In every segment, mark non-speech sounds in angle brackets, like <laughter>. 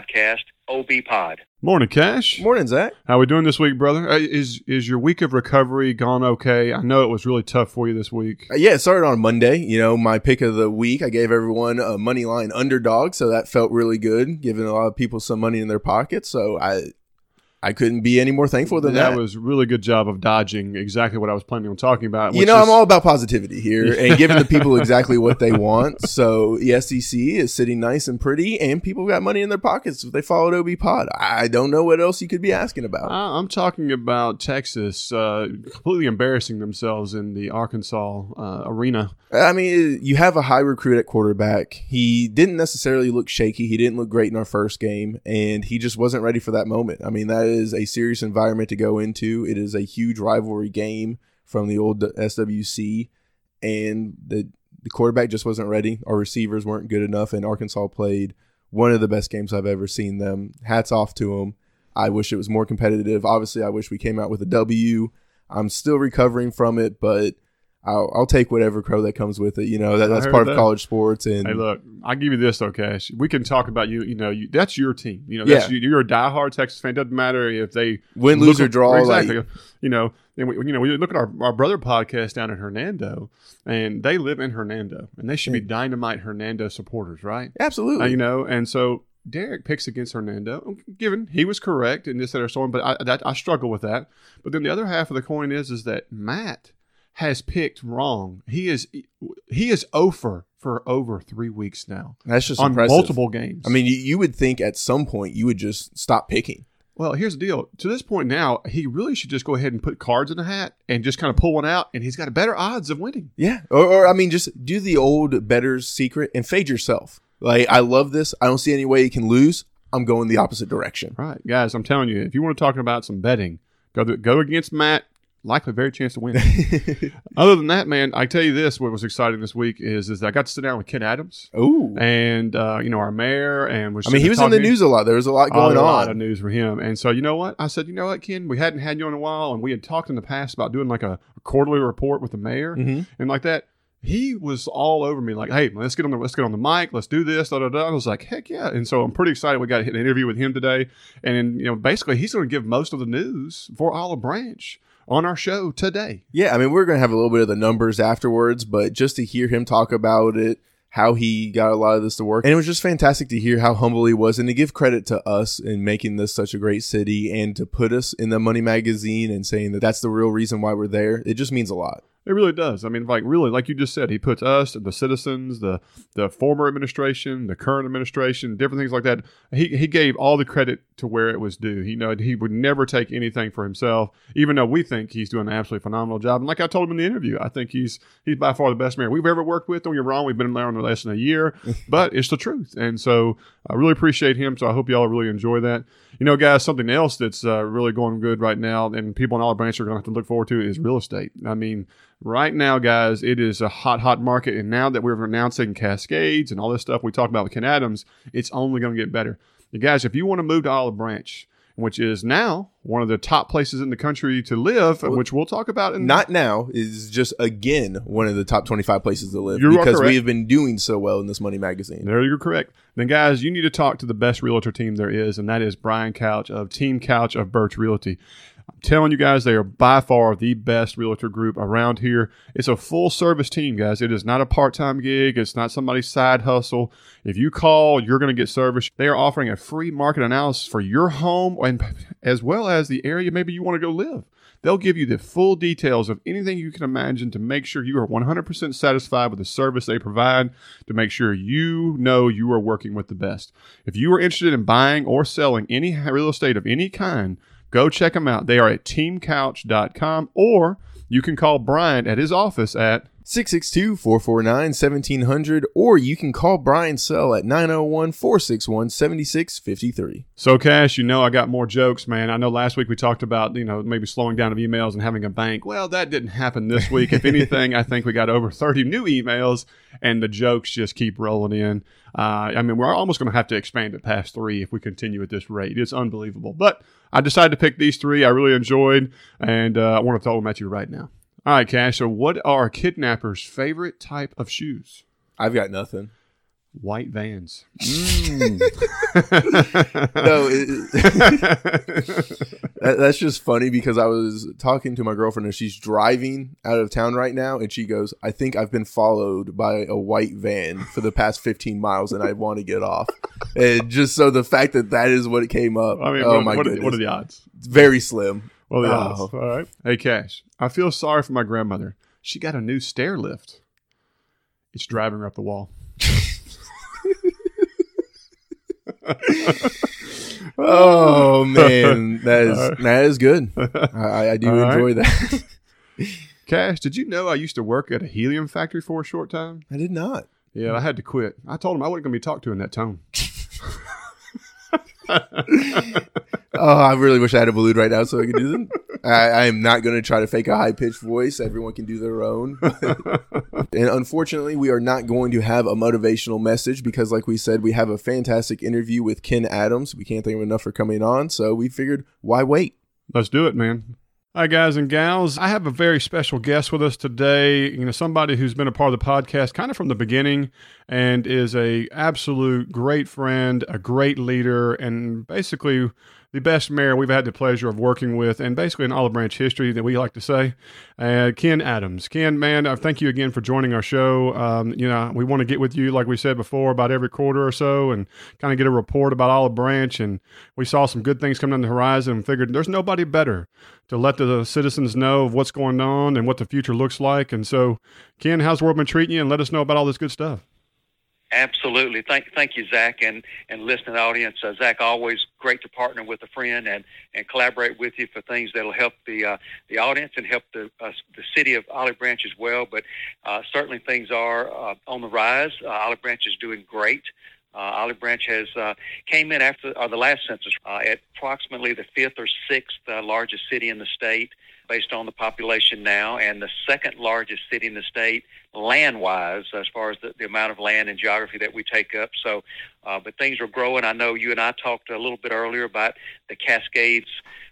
podcast, OB Pod. Morning, Cash. Morning, Zach. How we doing this week, brother? Uh, Is is your week of recovery gone okay? I know it was really tough for you this week. Uh, yeah, it started on Monday. You know, my pick of the week. I gave everyone a money line underdog, so that felt really good, giving a lot of people some money in their pockets. So I, I couldn't be any more thankful than that. That was really good job of dodging exactly what I was planning on talking about. you know, is- I'm all about positivity here <laughs> and giving the people exactly what they want. So the SEC is sitting nice and pretty, and people got money in their pockets if they followed OB Pod. I don't know what else you could be asking about. I- I'm talking about Texas uh, completely embarrassing themselves in the Arkansas uh, arena. I mean, you have a high recruit at quarterback. He didn't necessarily look shaky. He didn't look great in our first game, and he just wasn't ready for that moment. I mean, that is a serious environment to go into. It is a huge rivalry game from the old SWC, and the the quarterback just wasn't ready. Our receivers weren't good enough, and Arkansas played one of the best games I've ever seen them. Hats off to them. I wish it was more competitive. Obviously, I wish we came out with a W. I'm still recovering from it, but I'll, I'll take whatever crow that comes with it. You know that, that's part of college sports, and Hey, look, I'll give you this, though, Cash. We can talk about you. You know, you, that's your team. You know, that's, Yeah. you, you're a diehard Texas fan. Doesn't matter if they win, lose, or draw. Exactly. Like, you know, and we, you know, we look at our, our brother podcast down in Hernando, and they live in Hernando, and they should be dynamite Hernando supporters, right? absolutely. Uh, you know, and so Derek picks against Hernando. Given he was correct in this that or so on, but I that, I struggle with that. But then the other half of the coin is is that Matt has picked wrong. He is he is over for over three weeks now that's just on impressive. multiple games. I mean, you, you would think at some point you would just stop picking. Well, here's the deal. To this point now, he really should just go ahead and put cards in the hat and just kind of pull one out, and he's got better odds of winning. Yeah, or, or I mean, just do the old better's secret and fade yourself. Like, I love this. I don't see any way you can lose. I'm going the opposite direction. Right, guys. I'm telling you, if you want to talk about some betting, go to, go against Matt. Likely, very chance to win. <laughs> Other than that, man, I tell you this: what was exciting this week is is I got to sit down with Ken Adams Ooh, and uh, you know our mayor, and was I mean, he was in the news a lot. There was a lot going was a lot of on. news for him. And so, you know what? I said, you know what, Ken? We hadn't had you in a while, and we had talked in the past about doing like a, a quarterly report with the mayor Mhm. and like that. He was all over me, like, "Hey, let's get on the let's get on the mic, let's do this." Da, da, da. I was like, "Heck yeah!" And so I'm pretty excited. We got an interview with him today, and you know, basically he's going to give most of the news for Olive Branch on our show today. Yeah, I mean, we're going to have a little bit of the numbers afterwards, but just to hear him talk about it, how he got a lot of this to work. And it was just fantastic to hear how humble he was and to give credit to us in making this such a great city and to put us in the Money magazine and saying that that's the real reason why we're there. It just means a lot. It really does. I mean, like really, like you just said, he puts us, the citizens, the the former administration, the current administration, different things like that. He he gave all the credit to where it was due. He know he would never take anything for himself, even though we think he's doing an absolutely phenomenal job. And like I told him in the interview, I think he's he's by far the best mayor we've ever worked with. Don't get me wrong, we've been there on less than a year, <laughs> but it's the truth. And so I really appreciate him. So I hope y'all really enjoy that. You know, guys, something else that's uh, really going good right now, and people in Olive Branch are going to have to look forward to is real estate. I mean, right now, guys, it is a hot, hot market, and now that we're announcing Cascades and all this stuff we talked about with Ken Adams, it's only going to get better. You guys, if you want to move to Olive Branch, which is now one of the top places in the country to live, which we'll talk about in Not now is just again one of the top 25 places to live because we have been doing so well in this Money magazine. There you're correct. Then, guys, you need to talk to the best realtor team there is, and that is Brian Couch of Team Couch of Birch Realty. I'm telling you guys, they are by far the best realtor group around here. It's a full service team, guys. It is not a part time gig, it's not somebody's side hustle. If you call, you're going to get service. They are offering a free market analysis for your home and as well as the area maybe you want to go live. They'll give you the full details of anything you can imagine to make sure you are 100% satisfied with the service they provide, to make sure you know you are working with the best. If you are interested in buying or selling any real estate of any kind, go check them out. They are at teamcouch.com or you can call Brian at his office at 662 449 1700, or you can call Brian Sell at 901 461 7653. So, Cash, you know I got more jokes, man. I know last week we talked about, you know, maybe slowing down of emails and having a bank. Well, that didn't happen this week. If <laughs> anything, I think we got over 30 new emails, and the jokes just keep rolling in. Uh, I mean, we're almost going to have to expand it past three if we continue at this rate. It's unbelievable. But I decided to pick these three I really enjoyed, and uh, I want to throw them at you right now. All right, Cash. So, what are kidnappers' favorite type of shoes? I've got nothing. White vans. Mm. <laughs> No, <laughs> That, that's just funny because I was talking to my girlfriend and she's driving out of town right now, and she goes, "I think I've been followed by a white van for the past 15 miles, and I want to get off." And just so the fact that that is what it came up. I mean, oh what, my what, goodness, what are the odds? Very slim. What yeah. Oh. All right. Hey, Cash, I feel sorry for my grandmother. She got a new stair lift. It's driving her up the wall. <laughs> Oh man, that is right. that is good. <laughs> I, I do All right. enjoy that. <laughs> Cash, did you know I used to work at a helium factory for a short time? I did not. Yeah, I had to quit. I told him I wasn't going to be talked to in that tone. Oh, I really wish I had a balloon right now so I could do them. I, I am not going to try to fake a high pitched voice. Everyone can do their own. <laughs> and unfortunately, we are not going to have a motivational message because, like we said, we have a fantastic interview with Ken Adams. We can't thank him enough for coming on. So we figured, why wait? Let's do it, man. Hi, guys and gals. I have a very special guest with us today. You know, somebody who's been a part of the podcast kind of from the beginning and is a absolute great friend, a great leader, and basically the best mayor we've had the pleasure of working with, and basically in Olive Branch history that we like to say. Uh, Ken Adams. Ken, man, uh, thank you again for joining our show. Um, you know, we want to get with you, like we said before, about every quarter or so, and kind of get a report about Olive Branch. And we saw some good things coming on the horizon, and figured there's nobody better to let the citizens know of what's going on and what the future looks like. And so, Ken, how's the world been treating you? And let us know about all this good stuff. Absolutely. Thank, thank you, Zach, and and listening audience. Uh, Zach, always great to partner with a friend and, and collaborate with you for things that'll help the uh, the audience and help the uh, the city of Olive Branch as well. But uh, certainly things are uh, on the rise. Uh, Olive Branch is doing great. Olive Branch has came in after the last census at approximately the fifth or sixth largest city in the state based on the population now, and the second largest city in the state land-wise as far as the, the amount of land and geography that we take up. So, uh, but things are growing. I know you and I talked a little bit earlier about the Cascades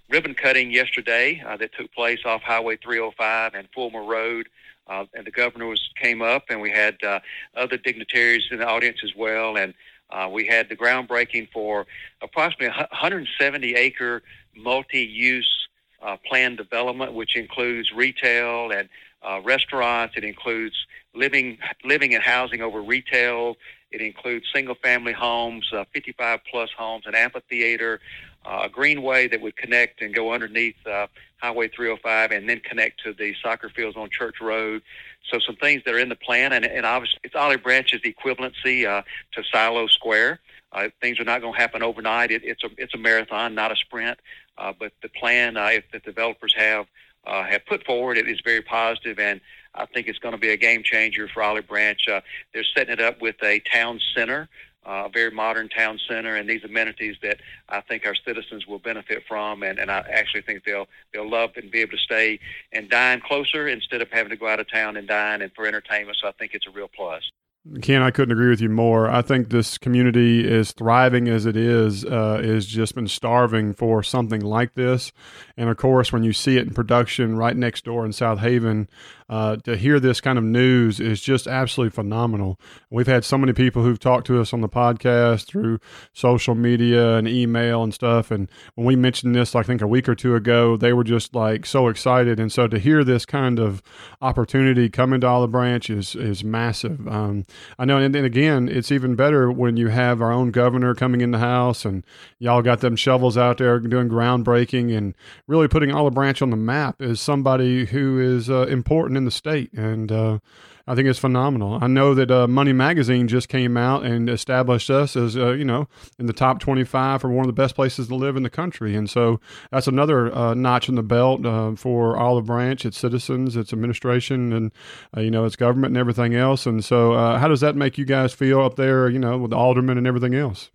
ribbon cutting yesterday uh, that took place off Highway 305 and Fulmer Road. Uh, and the governor was came up, and we had uh, other dignitaries in the audience as well, and uh, we had the groundbreaking for approximately 170 acre multi-use uh, planned development, which includes retail and uh, restaurants. It includes living, living and housing over retail. It includes single-family homes, uh, 55 plus homes, an amphitheater, uh, a greenway that would connect and go underneath uh, Highway 305, and then connect to the soccer fields on Church Road. So some things that are in the plan, and, and obviously it's Olive Branch's equivalency uh, to Silo Square. Uh, things are not going to happen overnight. It, it's a it's a marathon, not a sprint. Uh, but the plan, uh, if the developers have uh, have put forward, it is very positive, and I think it's going to be a game changer for Olive Branch. Uh, they're setting it up with a town center, uh, a very modern town center, and these amenities that I think our citizens will benefit from, and, and I actually think they'll they'll love and be able to stay and dine closer instead of having to go out of town and dine and for entertainment. So I think it's a real plus. Ken, I couldn't agree with you more. I think this community is thriving as it is, uh, is just been starving for something like this. And of course, when you see it in production right next door in Southaven, uh, to hear this kind of news is just absolutely phenomenal. We've had so many people who've talked to us on the podcast through social media and email and stuff. And when we mentioned this, I think a week or two ago, they were just like so excited. And so to hear this kind of opportunity come into Olive Branch is is massive. Um, I know, and then again, it's even better when you have our own governor coming in the house and y'all got them shovels out there doing groundbreaking and really putting Olive Branch on the map as somebody who is uh, important in the state. And uh, I think it's phenomenal. I know that uh, Money Magazine just came out and established us as, uh, you know, in the top 25 for one of the best places to live in the country. And so that's another uh, notch in the belt uh, for Olive Branch, its citizens, its administration, and, uh, you know, its government and everything else. And so how does that make you guys feel up there, you know, with the aldermen and everything else?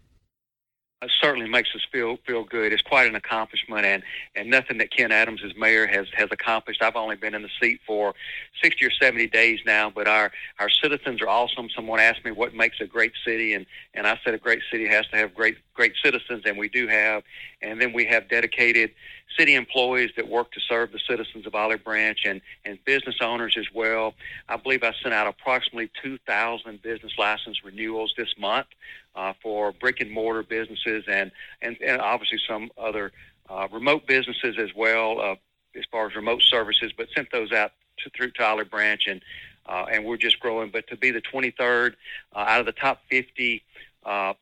It certainly makes us feel feel good. It's quite an accomplishment, and and nothing that Ken Adams as mayor has has accomplished. I've only been in the seat for sixty or seventy days now, but our our citizens are awesome. Someone asked me what makes a great city, and and I said a great city has to have great great citizens, and we do have. And then we have dedicated city employees that work to serve the citizens of Olive Branch and, and business owners as well. I believe I sent out approximately 2,000 business license renewals this month uh, for brick and mortar businesses and, and, and obviously some other uh, remote businesses as well uh, as far as remote services, but sent those out to, through Tyler Branch and uh, and we're just growing. But to be the 23rd uh, out of the top 50 uh,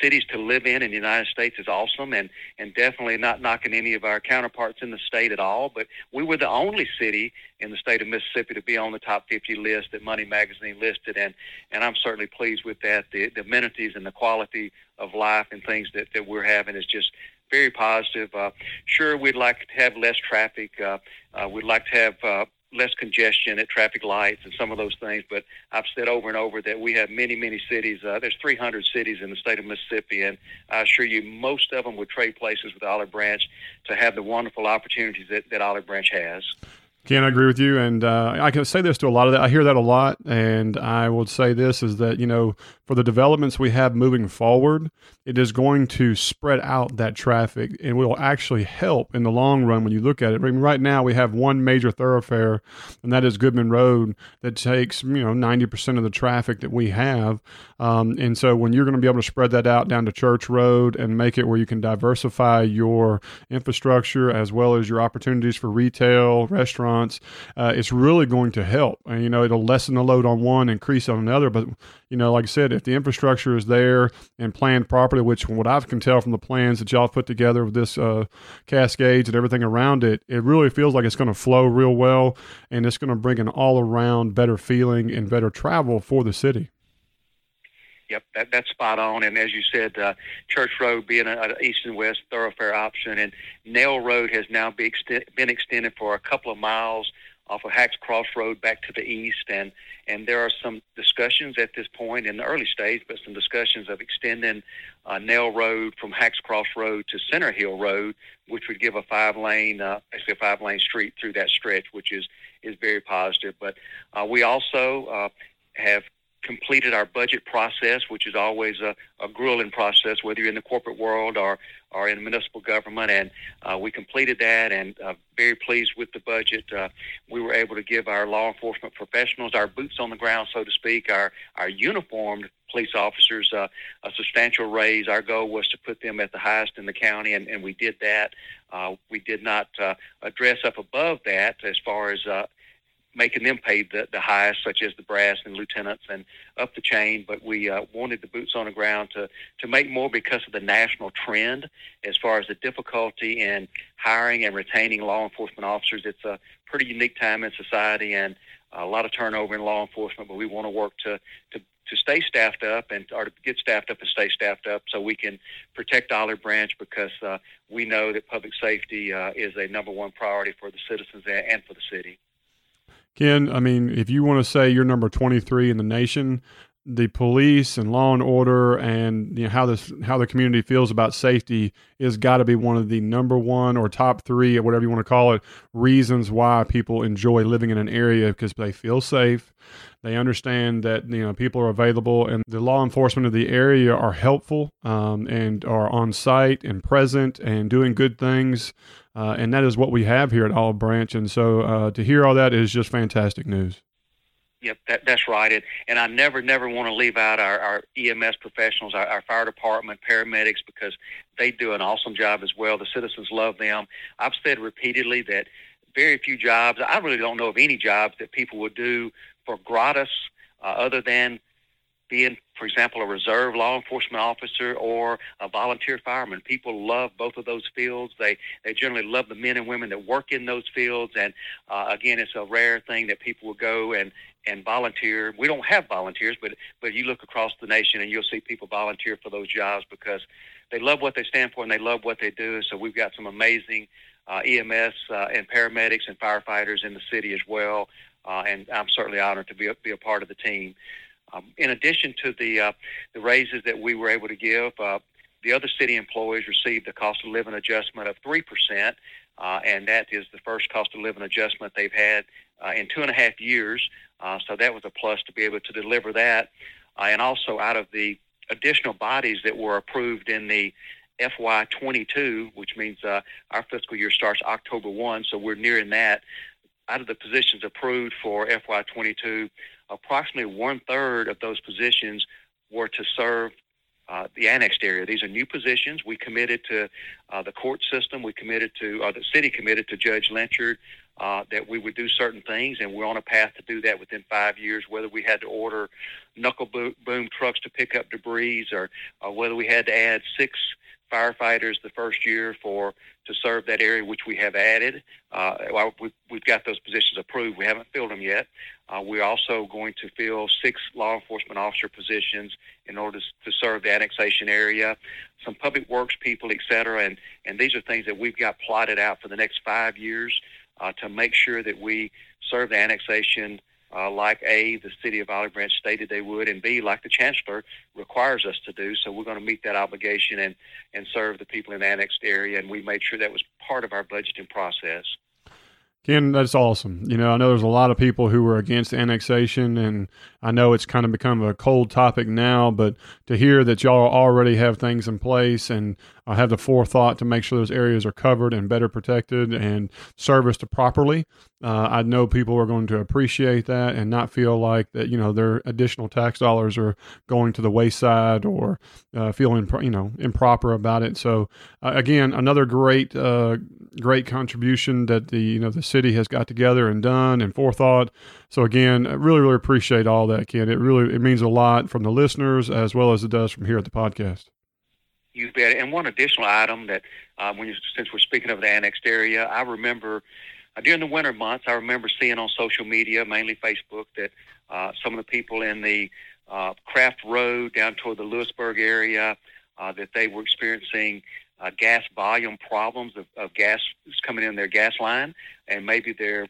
cities to live in in the United States is awesome, and and definitely not knocking any of our counterparts in the state at all. But we were the only city in the state of Mississippi to be on the top 50 list that Money Magazine listed, and and I'm certainly pleased with that. The, the amenities and the quality of life and things that that we're having is just very positive. Uh, sure, we'd like to have less traffic. Uh, uh, we'd like to have uh, less congestion at traffic lights and some of those things. But I've said over and over that we have many, many cities. Uh, there's 300 cities in the state of Mississippi, and I assure you, most of them would trade places with Olive Branch to have the wonderful opportunities that, that Olive Branch has. Can I agree with you? And uh, I can say this to a lot of that. I hear that a lot, and I would say this is that you know for the developments we have moving forward, it is going to spread out that traffic and will actually help in the long run when you look at it. I mean, right now we have one major thoroughfare, and that is Goodman Road, that takes you know ninety percent of the traffic that we have. Um, and so when you're going to be able to spread that out down to Church Road and make it where you can diversify your infrastructure as well as your opportunities for retail, restaurants, uh, it's really going to help. And you know it'll lessen the load on one, increase on another, but you know, like I said, if the infrastructure is there and planned properly, which what I can tell from the plans that y'all put together with this uh, Cascades and everything around it, it really feels like it's going to flow real well and it's going to bring an all around better feeling and better travel for the city. Yep, that, that's spot on. And as you said, uh, Church Road being an east and west thoroughfare option, and Nail Road has now be ext- been extended for a couple of miles off of Hacks Cross Road back to the east, and and there are some discussions at this point in the early stage, but some discussions of extending uh, Nail Road from Hacks Cross Road to Center Hill Road, which would give a five lane, uh, basically a five lane street through that stretch, which is is very positive. But uh, we also uh, have completed our budget process, which is always a, a grueling process, whether you're in the corporate world or, or in municipal government. And uh, we completed that and uh, very pleased with the budget. Uh, we were able to give our law enforcement professionals, our boots on the ground, so to speak, our, our uniformed police officers uh, a substantial raise. Our goal was to put them at the highest in the county, and, and we did that. Uh, we did not uh, address up above that as far as making them pay the, the highest, such as the brass and lieutenants and up the chain. But we uh, wanted the boots on the ground to, to make more because of the national trend as far as the difficulty in hiring and retaining law enforcement officers. It's a pretty unique time in society and a lot of turnover in law enforcement, but we want to work to, to to stay staffed up and or to get staffed up and stay staffed up so we can protect Olive Branch because uh, we know that public safety uh, is a number one priority for the citizens and for the city. Ken, I mean, if you want to say you're number 23 in the nation, the police and law and order and you know how this how the community feels about safety is got to be one of the number one or top three or whatever you want to call it reasons why people enjoy living in an area because they feel safe. They understand that you know people are available and the law enforcement of the area are helpful um, and are on site and present and doing good things uh, and that is what we have here at Olive Branch. And so uh, to hear all that is just fantastic news. Yep, that, that's right. And I never, never want to leave out our, our EMS professionals, our, our fire department, paramedics, because they do an awesome job as well. The citizens love them. I've said repeatedly that very few jobs, I really don't know of any jobs that people would do for gratis uh, other than being, for example, a reserve law enforcement officer or a volunteer fireman. People love both of those fields. They they generally love the men and women that work in those fields. And uh, again, it's a rare thing that people will go and and volunteer. We don't have volunteers, but but you look across the nation and you'll see people volunteer for those jobs because they love what they stand for and they love what they do. So we've got some amazing uh, EMS uh, and paramedics and firefighters in the city as well. Uh, and I'm certainly honored to be a, be a part of the team. Um, in addition to the uh, the raises that we were able to give, uh, the other city employees received a cost of living adjustment of three percent, uh, and that is the first cost of living adjustment they've had uh, in two and a half years. Uh, so that was a plus to be able to deliver that, uh, and also out of the additional bodies that were approved in the FY22, which means our fiscal year starts October 1, so we're nearing that. Out of the positions approved for FY22, approximately one third of those positions were to serve uh, the annexed area. These are new positions. We committed to uh, the court system. We committed to, or the city committed to Judge Lynchard uh, that we would do certain things, and we're on a path to do that within five years. Whether we had to order knuckle boom trucks to pick up debris, or, or whether we had to add six firefighters the first year for to serve that area, which we have added. Uh, we've, we've got those positions approved. We haven't filled them yet. Uh, we're also going to fill six law enforcement officer positions in order to serve the annexation area, some public works people, et cetera. And, and these are things that we've got plotted out for the next five years uh, to make sure that we serve the annexation uh, like A, the city of Olive Branch stated they would, and B, like the chancellor requires us to do. So we're going to meet that obligation and, and serve the people in the annexed area. And we made sure that was part of our budgeting process. Ken, that's awesome. You know, I know there's a lot of people who are against annexation, and I know it's kind of become a cold topic now, but to hear that y'all already have things in place and uh, have the forethought to make sure those areas are covered and better protected and serviced properly, uh, I know people are going to appreciate that and not feel like that, you know, their additional tax dollars are going to the wayside or uh, feeling, you know, improper about it. So, uh, again, another great, uh, great contribution that the, you know, the city has got together and done and forethought. So again, I really, really appreciate all that, Ken. It really it means a lot from the listeners as well as it does from here at the podcast. You bet. And one additional item that, uh, when you, since we're speaking of the annexed area, I remember uh, during the winter months, I remember seeing on social media, mainly Facebook, that uh, some of the people in the uh, Craft Road down toward the Lewisburg area, uh, that they were experiencing uh, gas volume problems of, of gas coming in their gas line, and maybe their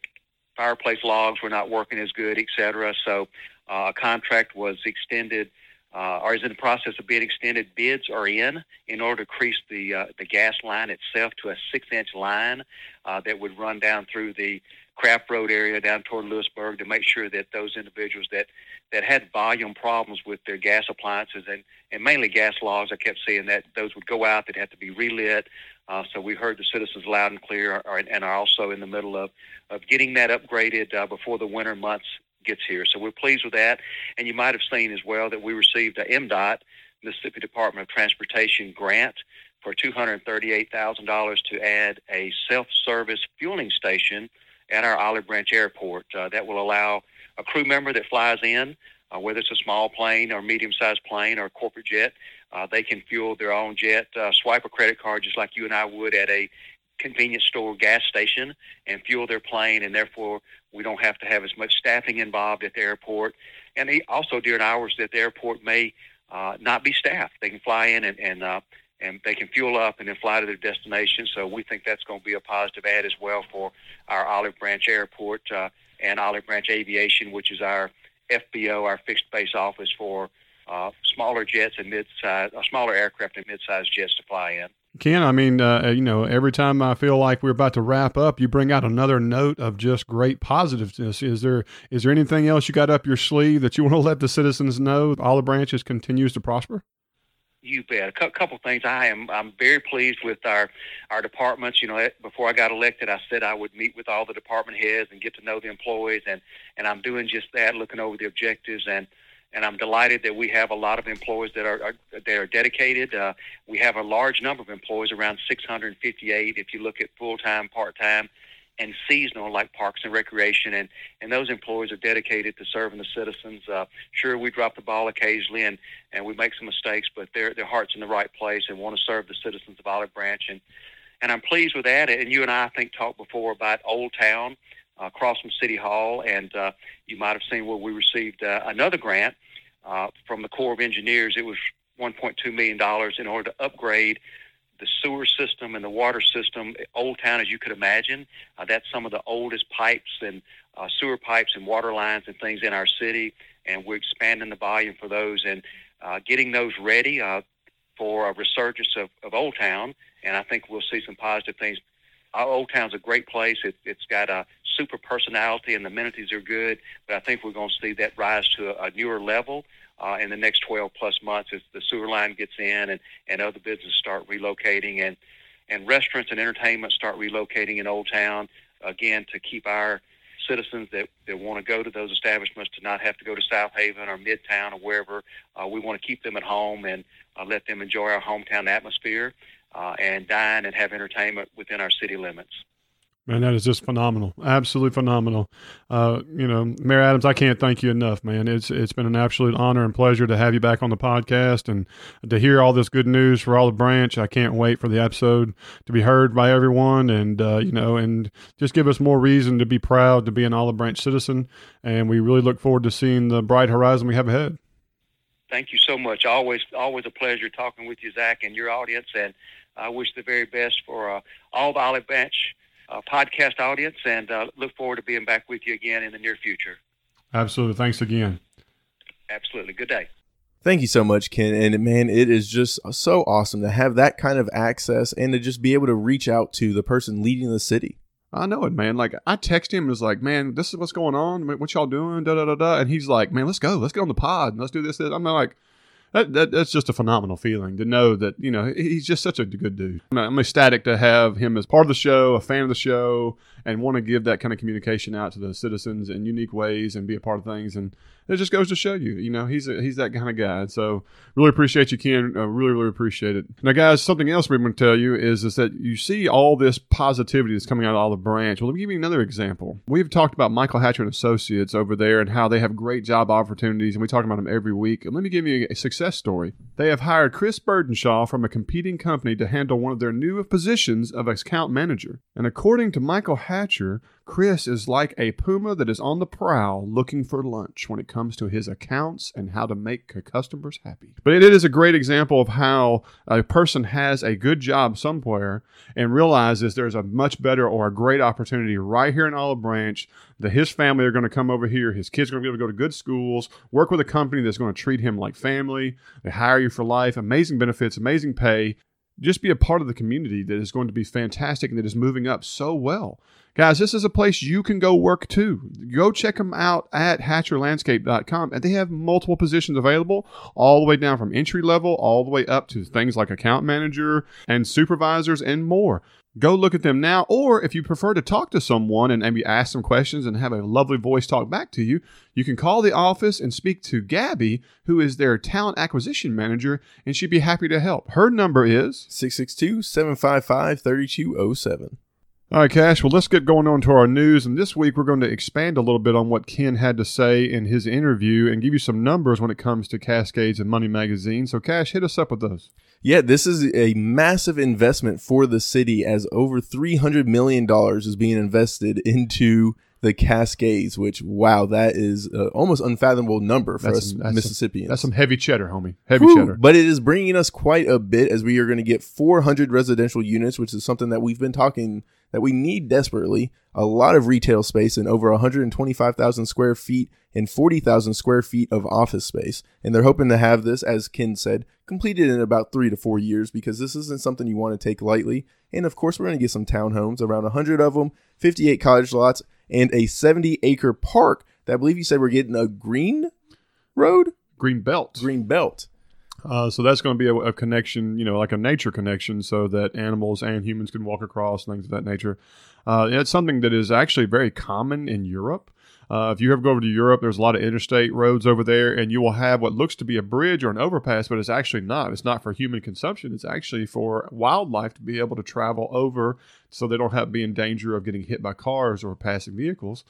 fireplace logs were not working as good, et cetera. So uh, a contract was extended, uh, or is in the process of being extended. Bids are in in order to increase the uh, the gas line itself to a six-inch line uh, that would run down through the Craft Road area down toward Lewisburg to make sure that those individuals that that had volume problems with their gas appliances and, and mainly gas logs, I kept seeing that those would go out that had to be relit. Uh, so we heard the citizens loud and clear are, and are also in the middle of, of getting that upgraded uh, before the winter months gets here. So we're pleased with that. And you might have seen as well that we received a MDOT, Mississippi Department of Transportation grant for $238,000 to add a self-service fueling station at our Olive Branch Airport. Uh, that will allow a crew member that flies in, uh, whether it's a small plane or medium-sized plane or a corporate jet, uh, they can fuel their own jet, uh, swipe a credit card just like you and I would at a convenience store gas station and fuel their plane, and therefore we don't have to have as much staffing involved at the airport. And also during hours that the airport may uh, not be staffed, they can fly in and and uh, and they can fuel up and then fly to their destination. So we think that's going to be a positive add as well for our Olive Branch Airport uh, and Olive Branch Aviation, which is our FBO, our fixed base office for uh, smaller jets and mid-size, uh, smaller aircraft and mid-sized jets to fly in. Ken, I mean, uh, you know, every time I feel like we're about to wrap up, you bring out another note of just great positiveness. Is there is there anything else you got up your sleeve that you <laughs> want to let the citizens know? Olive Branches continues to prosper. You bet. A couple things. I am I'm very pleased with our our departments. You know, before I got elected, I said I would meet with all the department heads and get to know the employees, and and I'm doing just that, looking over the objectives and and I'm delighted that we have a lot of employees that are, are that are dedicated. Uh, we have a large number of employees, around 658, if you look at full time, part time, and seasonal, like Parks and Recreation, and and those employees are dedicated to serving the citizens. Uh, sure, we drop the ball occasionally, and and we make some mistakes, but their their hearts in the right place and want to serve the citizens of Olive Branch, and and I'm pleased with that. And you and I, I think, talked before about Old Town across from City Hall, and uh, you might have seen where we received uh, another grant uh, from the Corps of Engineers. It was 1.2 million dollars in order to upgrade the sewer system and the water system. Old Town, as you could imagine, uh, that's some of the oldest pipes and uh, sewer pipes and water lines and things in our city, and we're expanding the volume for those and uh, getting those ready uh, for a resurgence of, of Old Town. And I think we'll see some positive things Old Town's a great place. It, it's got a super personality, and the amenities are good. But I think we're going to see that rise to a, a newer level uh, in the next 12 plus months as the sewer line gets in and, and other businesses start relocating and, and restaurants and entertainment start relocating in Old Town, again, to keep our citizens that, that want to go to those establishments to not have to go to Southaven or Midtown or wherever. Uh, we want to keep them at home and uh, let them enjoy our hometown atmosphere uh, and dine and have entertainment within our city limits. Man, that is just phenomenal. Absolutely phenomenal. Uh, you know, Mayor Adams, I can't thank you enough, man. It's it's been an absolute honor and pleasure to have you back on the podcast and to hear all this good news for Olive Branch. I can't wait for the episode to be heard by everyone, and uh, you know, and just give us more reason to be proud to be an Olive Branch citizen. And we really look forward to seeing the bright horizon we have ahead. Thank you so much. Always, always a pleasure talking with you, Zach, and your audience. And I wish the very best for uh, all the Olive Branch uh, podcast audience and uh, look forward to being back with you again in the near future. Absolutely. Thanks again. Absolutely. Good day. Thank you so much, Ken. And man, it is just so awesome to have that kind of access and to just be able to reach out to the person leading the city. I know it, man. Like I text him and was like, "Man, this is what's going on. What y'all doing?" Da da da da. And he's like, "Man, let's go. Let's get on the pod. And let's do this." this. I'm like, that, that, that's just a phenomenal feeling to know that you know he's just such a good dude. I'm ecstatic to have him as part of the show, a fan of the show, and want to give that kind of communication out to the citizens in unique ways and be a part of things. And it just goes to show you, you know, he's a, he's that kind of guy. So really appreciate you, Ken. Uh, really, really appreciate it. Now, guys, something else we're going to tell you is is that you see all this positivity that's coming out of Olive Branch. Well, let me give you another example. We've talked about Michael Hatcher and Associates over there and how they have great job opportunities, and we talk about them every week. And let me give you a success story. They have hired Chris Burdenshaw from a competing company to handle one of their new positions of account manager. And according to Michael Hatcher, Chris is like a puma that is on the prowl looking for lunch when it comes to his accounts and how to make customers happy. But it is a great example of how a person has a good job somewhere and realizes there's a much better or a great opportunity right here in Olive Branch that his family are going to come over here. His kids are going to be able to go to good schools, work with a company that's going to treat him like family. They hire you for life, amazing benefits, amazing pay, just be a part of the community that is going to be fantastic and that is moving up so well. Guys, this is a place you can go work too. Go check them out at hatcherlandscape.com. And they have multiple positions available, all the way down from entry level, all the way up to things like account manager and supervisors and more. Go look at them now, or if you prefer to talk to someone and maybe ask some questions and have a lovely voice talk back to you, you can call the office and speak to Gabby, who is their talent acquisition manager, and she'd be happy to help. Her number is 662 755 3207. All right, Cash. Well, let's get going on to our news. And this week, we're going to expand a little bit on what Ken had to say in his interview and give you some numbers when it comes to Cascades and Money Magazine. So, Cash, hit us up with those. Yeah, this is a massive investment for the city as over $300 million is being invested into the Cascades, which, wow, that is an almost unfathomable number for that's us some, Mississippians. Some, that's some heavy cheddar, homie. Heavy Whew, cheddar. But it is bringing us quite a bit as we are going to get 400 residential units, which is something that we've been talking that we need desperately. A lot of retail space and over 125,000 square feet and 40,000 square feet of office space. And they're hoping to have this, as Ken said, completed in about three to four years because this isn't something you want to take lightly. And of course, we're going to get some townhomes, around 100 of them, 58 cottage lots, and a 70 acre park that I believe you said we're getting a green road? Green belt. Green belt. Uh, so that's going to be a, a, connection, you know, like a nature connection, so that animals and humans can walk across things of that nature. Uh, it's something that is actually very common in Europe. Uh, if you ever go over to Europe, there's a lot of interstate roads over there, and you will have what looks to be a bridge or an overpass, but it's actually not. It's not for human consumption. It's actually for wildlife to be able to travel over, so they don't have to be in danger of getting hit by cars or passing vehicles.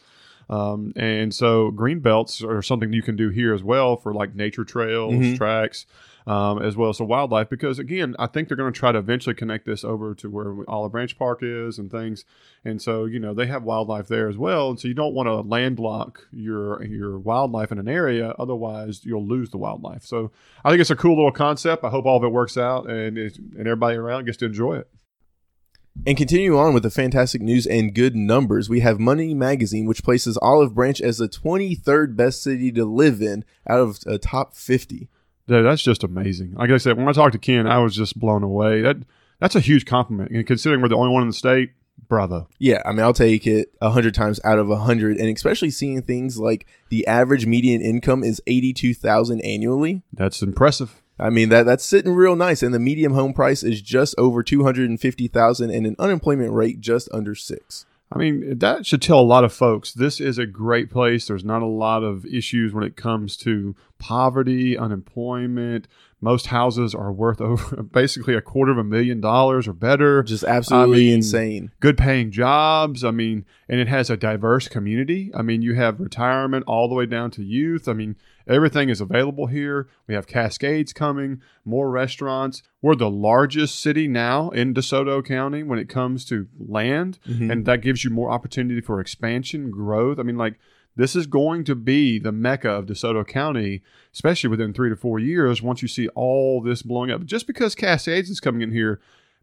Um, and so green belts are something you can do here as well for like nature trails, mm-hmm. tracks um, as well as the wildlife. Because again, I think they're going to try to eventually connect this over to where Olive Branch Park is and things. And so you know they have wildlife there as well. And so you don't want to landlock your your wildlife in an area, otherwise you'll lose the wildlife. So I think it's a cool little concept. I hope all of it works out and and everybody around gets to enjoy it. And continue on with the fantastic news and good numbers, we have Money Magazine, which places Olive Branch as the 23rd best city to live in out of a top 50. Dude, that's just amazing. Like I said, when I talked to Ken, I was just blown away. That that's a huge compliment. And considering we're the only one in the state bravo. Yeah, I mean, I'll take it a hundred times out of a hundred, and especially seeing things like the average median income is eighty-two thousand annually. That's impressive. I mean that that's sitting real nice, and the medium home price is just over two hundred and fifty thousand, and an unemployment rate just under six. I mean, that should tell a lot of folks this is a great place. There's not a lot of issues when it comes to poverty, unemployment. Most houses are worth <laughs> over basically a quarter of a million dollars or better. Just absolutely mean, insane. Good paying jobs. I mean, and it has a diverse community. I mean, you have retirement all the way down to youth. I mean, everything is available here. We have Cascades coming, more restaurants. We're the largest city now in DeSoto County when it comes to land, Mhm. and that gives you more opportunity for expansion, growth. I mean, like this is going to be the mecca of DeSoto County, especially within three to four years. Once you see all this blowing up, just because Cascades is coming in here,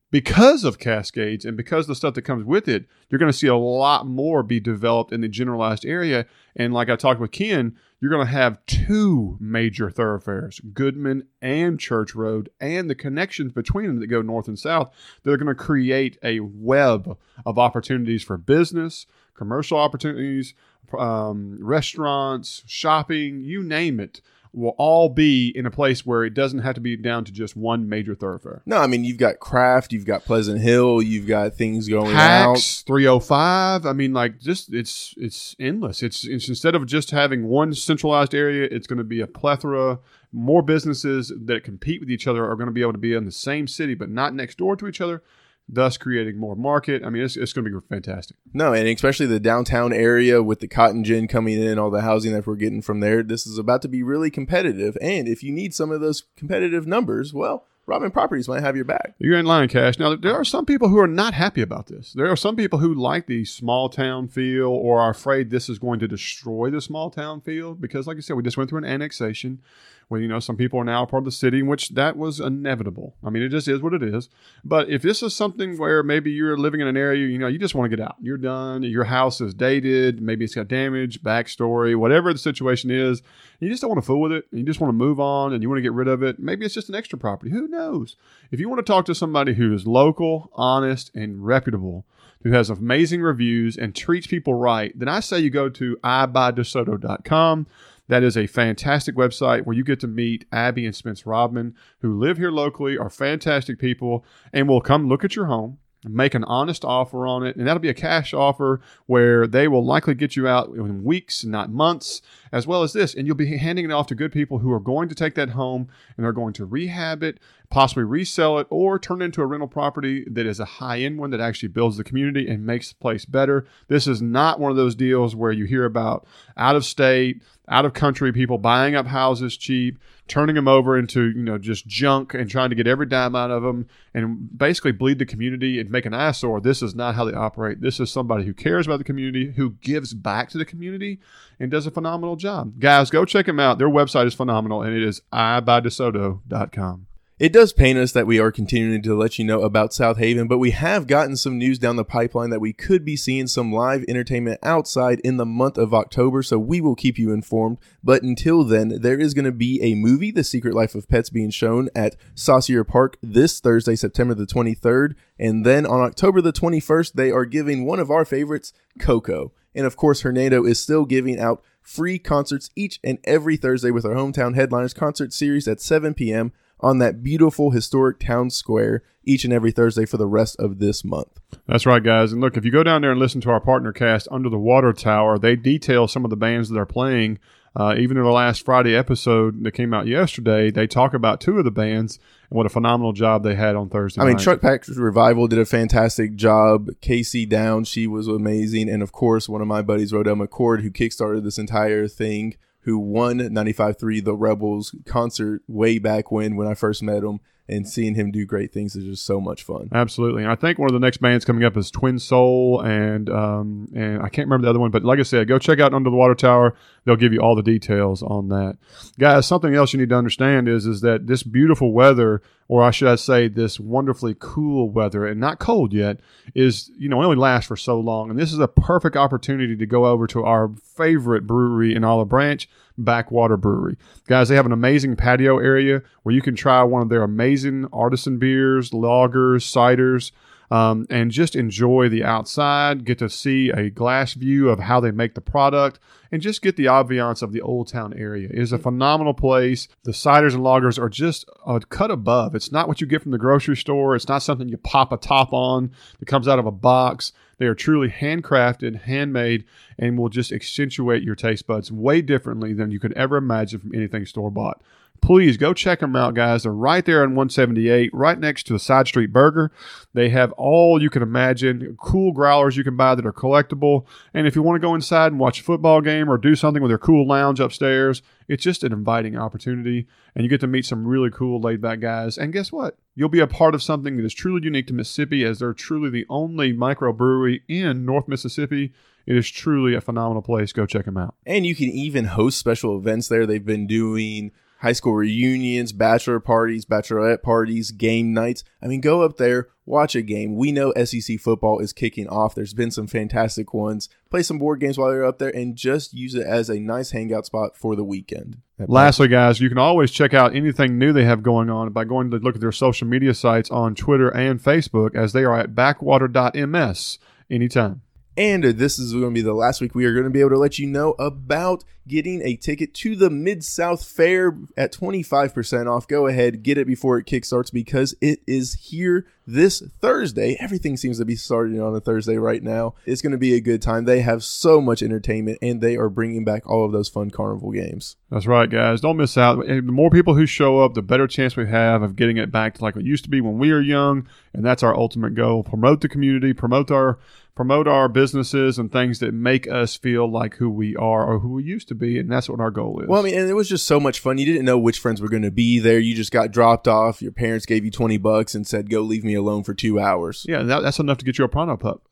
because of Cascades and because the stuff that comes with it, you're going to see a lot more be developed in the generalized area. And like I talked with Ken, you're going to have two major thoroughfares, Goodman and Church Road, and the connections between them that go north and south that are going to create a web of opportunities for business, commercial opportunities, um, restaurants, shopping, you name it, will all be in a place where it doesn't have to be down to just one major thoroughfare. No, I mean you've got Craft, you've got Pleasant Hill, you've got things going out. Hacks 305. I mean, like just it's it's endless. It's, it's instead of just having one centralized area, it's going to be a plethora. More businesses that compete with each other are going to be able to be in the same city but not next door to each other, thus creating more market. I mean, it's, it's going to be fantastic. No, and especially the downtown area with the cotton gin coming in, all the housing that we're getting from there. This is about to be really competitive. And if you need some of those competitive numbers, well, Robin Properties might have your back. You're in lying, Cash. Now, there are some people who are not happy about this. There are some people who like the small town feel or are afraid this is going to destroy the small town feel because, like I said, we just went through an annexation where, you know, some people are now part of the city, which that was inevitable. I mean, it just is what it is. But if this is something where maybe you're living in an area, you know, you just want to get out, you're done, your house is dated, maybe it's got damage, backstory, whatever the situation is, you just don't want to fool with it, you just want to move on and you want to get rid of it. Maybe it's just an extra property. Who knows? If you want to talk to somebody who is local, honest, and reputable, who has amazing reviews and treats people right, then I say you go to iBuyDeSoto.com. That is a fantastic website where you get to meet Abby and Spence Rodman, who live here locally, are fantastic people, and will come look at your home, make an honest offer on it, and that'll be a cash offer where they will likely get you out in weeks, not months, as well as this. And you'll be handing it off to good people who are going to take that home and are going to rehab it, possibly resell it, or turn it into a rental property that is a high end one that actually builds the community and makes the place better. This is not one of those deals where you hear about out of state, out of country people buying up houses cheap, turning them over into you know just junk and trying to get every dime out of them and basically bleed the community and make an eyesore. This is not how they operate. This is somebody who cares about the community, who gives back to the community, and does a phenomenal job. Guys, go check them out. Their website is phenomenal, and it is iBuyDeSoto.com. It does pain us that we are continuing to let you know about Southaven, but we have gotten some news down the pipeline that we could be seeing some live entertainment outside in the month of October, so we will keep you informed. But until then, there is going to be a movie, The Secret Life of Pets, being shown at Saucier Park this Thursday, September the 23rd. And then on October the 21st, they are giving one of our favorites, Coco. And of course, Hernando is still giving out free concerts each and every Thursday with our Hometown Headliners concert series at 7 p.m on that beautiful historic town square each and every Thursday for the rest of this month. That's right, guys. And look, if you go down there and listen to our partner cast, Under the Water Tower, they detail some of the bands that are playing. Uh, even in the last Friday episode that came out yesterday, they talk about two of the bands and what a phenomenal job they had on Thursday. I mean, night. Truck Pack Revival did a fantastic job. Casey Down, she was amazing. And of course, one of my buddies, Rodell McCord, who kickstarted this entire thing, who won 95.3 The Rebels concert way back when, when I first met him. And seeing him do great things is just so much fun. Absolutely. And I think one of the next bands coming up is Twin Soul and um, and I can't remember the other one, but like I said, go check out Under the Water Tower. They'll give you all the details on that. Guys, something else you need to understand is is that this beautiful weather, or I should I say this wonderfully cool weather and not cold yet, is you know, only lasts for so long. And this is a perfect opportunity to go over to our favorite brewery in Olive Branch, Backwater Brewery. Guys, they have an amazing patio area where you can try one of their amazing artisan beers, lagers, ciders. um, and just enjoy the outside, get to see a glass view of how they make the product, and just get the ambiance of the Old Town area. It is a phenomenal place. The ciders and lagers are just a cut above. It's not what you get from the grocery store. It's not something you pop a top on that comes out of a box. They are truly handcrafted, handmade, and will just accentuate your taste buds way differently than you could ever imagine from anything store bought please go check them out, guys. They're right there on 178, right next to a Side Street Burger. They have all you can imagine cool growlers you can buy that are collectible. And if you want to go inside and watch a football game or do something with their cool lounge upstairs, it's just an inviting opportunity. And you get to meet some really cool, laid back guys. And guess what? You'll be a part of something that is truly unique to Mississippi, as they're truly the only microbrewery in North Mississippi. It is truly a phenomenal place. Go check them out. And you can even host special events there. They've been doing high school reunions, bachelor parties, bachelorette parties, game nights. I mean, go up there, watch a game. We know SEC football is kicking off. There's been some fantastic ones. Play some board games while you're up there and just use it as a nice hangout spot for the weekend. Lastly, guys, you can always check out anything new they have going on by going to look at their social media sites on Twitter and Facebook as they are at backwater.ms anytime. And this is going to be the last week we are going to be able to let you know about getting a ticket to the Mid South Fair at 25% off. Go ahead, get it before it kickstarts because it is here this Thursday. Everything seems to be starting on a Thursday right now. It's going to be a good time. They have so much entertainment and they are bringing back all of those fun carnival games. That's right, guys. Don't miss out. The more people who show up, the better chance we have of getting it back to like it used to be when we were young. And that's our ultimate goal. Promote the community, promote our promote our businesses and things that make us feel like who we are or who we used to be, and that's what our goal is. Well, I mean, and it was just so much fun. You didn't know which friends were going to be there. You just got dropped off. Your parents gave you twenty bucks and said, "Go leave me alone for two hours." Yeah, that, that's enough to get you a Pronto pup.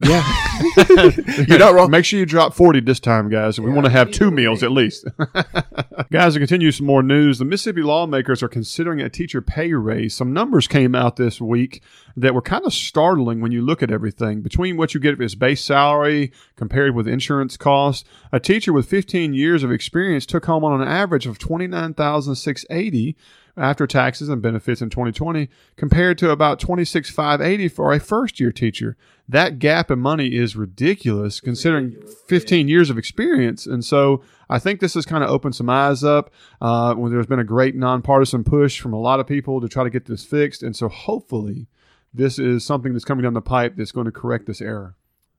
Yeah, <laughs> you're not wrong. Make sure you drop 40 this time, guys. We want to have two meals at least. <laughs> guys, to continue some more news, the Mississippi lawmakers are considering a teacher pay raise. Some numbers came out this week that were kind of startling when you look at everything. Between what you get as base salary compared with insurance costs, a teacher with 15 years of experience took home on an average of 29680 after taxes and benefits in 2020 compared to about 26580 for a first year teacher. That gap in money is ridiculous considering 15 years of experience. And so I think this has kind of opened some eyes up uh, when there's been a great nonpartisan push from a lot of people to try to get this fixed. And so hopefully this is something that's coming down the pipe that's going to correct this error.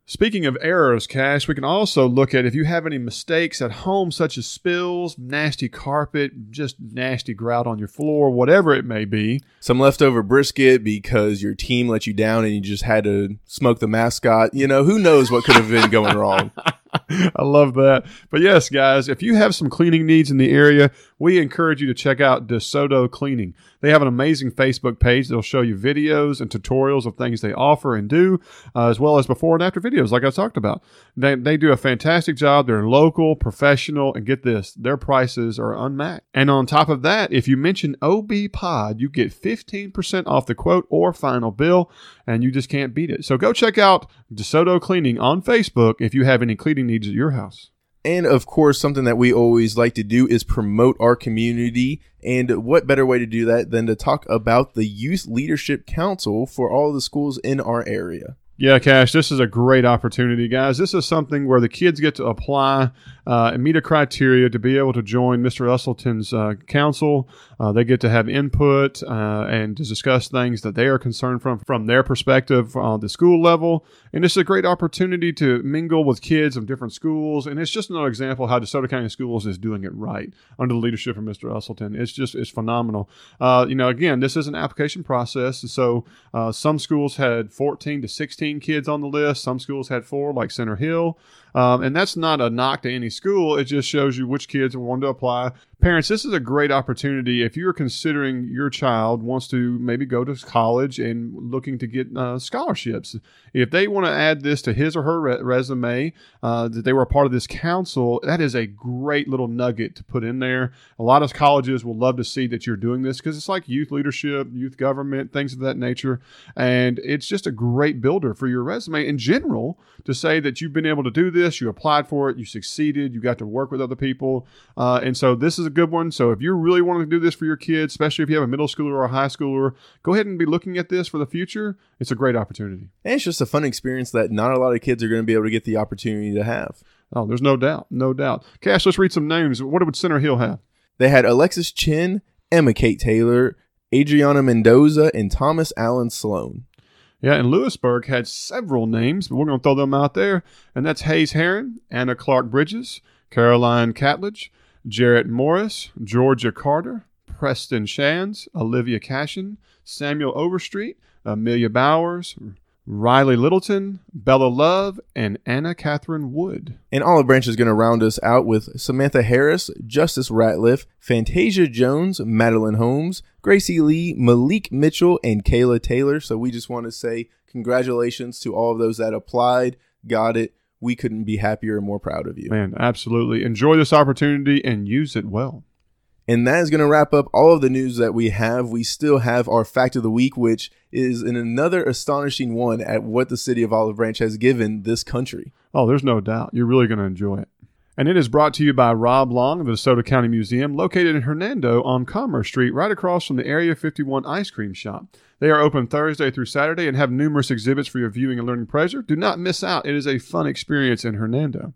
Speaking of errors, Cash, we can also look at if you have any mistakes at home, such as spills, nasty carpet, just nasty grout on your floor, whatever it may be. Some leftover brisket because your team let you down and you just had to smoke the mascot. You know, who knows what could have been going wrong. <laughs> <laughs> I love that. But yes, guys, if you have some cleaning needs in the area, we encourage you to check out DeSoto Cleaning. They have an amazing Facebook page that'll show you videos and tutorials of things they offer and do, uh, as well as before and after videos, like I talked about. They, they do a fantastic job. They're local, professional, and get this, their prices are unmatched. And on top of that, if you mention OB Pod, you get 15% off the quote or final bill, and you just can't beat it. So go check out DeSoto Cleaning on Facebook if you have any cleaning needs at your house. And of course, something that we always like to do is promote our community. And what better way to do that than to talk about the Youth Leadership Council for all the schools in our area? Yeah, Cash, this is a great opportunity, guys. This is something where the kids get to apply uh, meet a criteria to be able to join Mr. Uselton's uh, council. Uh, they get to have input uh, and to discuss things that they are concerned from from their perspective on the school level. And it's a great opportunity to mingle with kids from different schools. And it's just another example how DeSoto County Schools is doing it right under the leadership of Mr. Uselton. It's just it's phenomenal. Uh, you know, again, this is an application process. So uh, some schools had 14 to 16 kids on the list. Some schools had four, like Center Hill. Um, and that's not a knock to any school. It just shows you which kids want to apply. Parents, this is a great opportunity if you're considering your child wants to maybe go to college and looking to get uh, scholarships. If they want to add this to his or her re- resume, uh, that they were a part of this council, that is a great little nugget to put in there. A lot of colleges will love to see that you're doing this because it's like youth leadership, youth government, things of that nature. And it's just a great builder for your resume in general to say that you've been able to do this, you applied for it, you succeeded, you got to work with other people. Uh, and so this is a good one. So if you're really wanting to do this for your kids, especially if you have a middle schooler or a high schooler, go ahead and be looking at this for the future. It's a great opportunity. And it's just a fun experience that not a lot of kids are going to be able to get the opportunity to have. Oh, there's no doubt. No doubt. Cash, let's read some names. What would Center Hill have? They had Alexis Chin, Emma Kate Taylor, Adriana Mendoza, and Thomas Allen Sloan. Yeah, and Lewisburg had several names, but we're going to throw them out there. And that's Hayes Heron, Anna Clark Bridges, Caroline Catledge, Jarrett Morris, Georgia Carter, Preston Shands, Olivia Cashin, Samuel Overstreet, Amelia Bowers, Riley Littleton, Bella Love, and Anna Catherine Wood. And Olive Branch is going to round us out with Samantha Harris, Justice Ratliff, Fantasia Jones, Madeline Holmes, Gracie Lee, Malik Mitchell, and Kayla Taylor. So we just want to say congratulations to all of those that applied, got it. We couldn't be happier and more proud of you. Man, absolutely. Enjoy this opportunity and use it well. And that is going to wrap up all of the news that we have. We still have our fact of the week, which is in another astonishing one at what the city of Olive Branch has given this country. Oh, there's no doubt. You're really going to enjoy it. And it is brought to you by Rob Long of the DeSoto County Museum, located in Hernando on Commerce Street, right across from the Area 51 ice cream shop. They are open Thursday through Saturday and have numerous exhibits for your viewing and learning pleasure. Do not miss out. It is a fun experience in Hernando.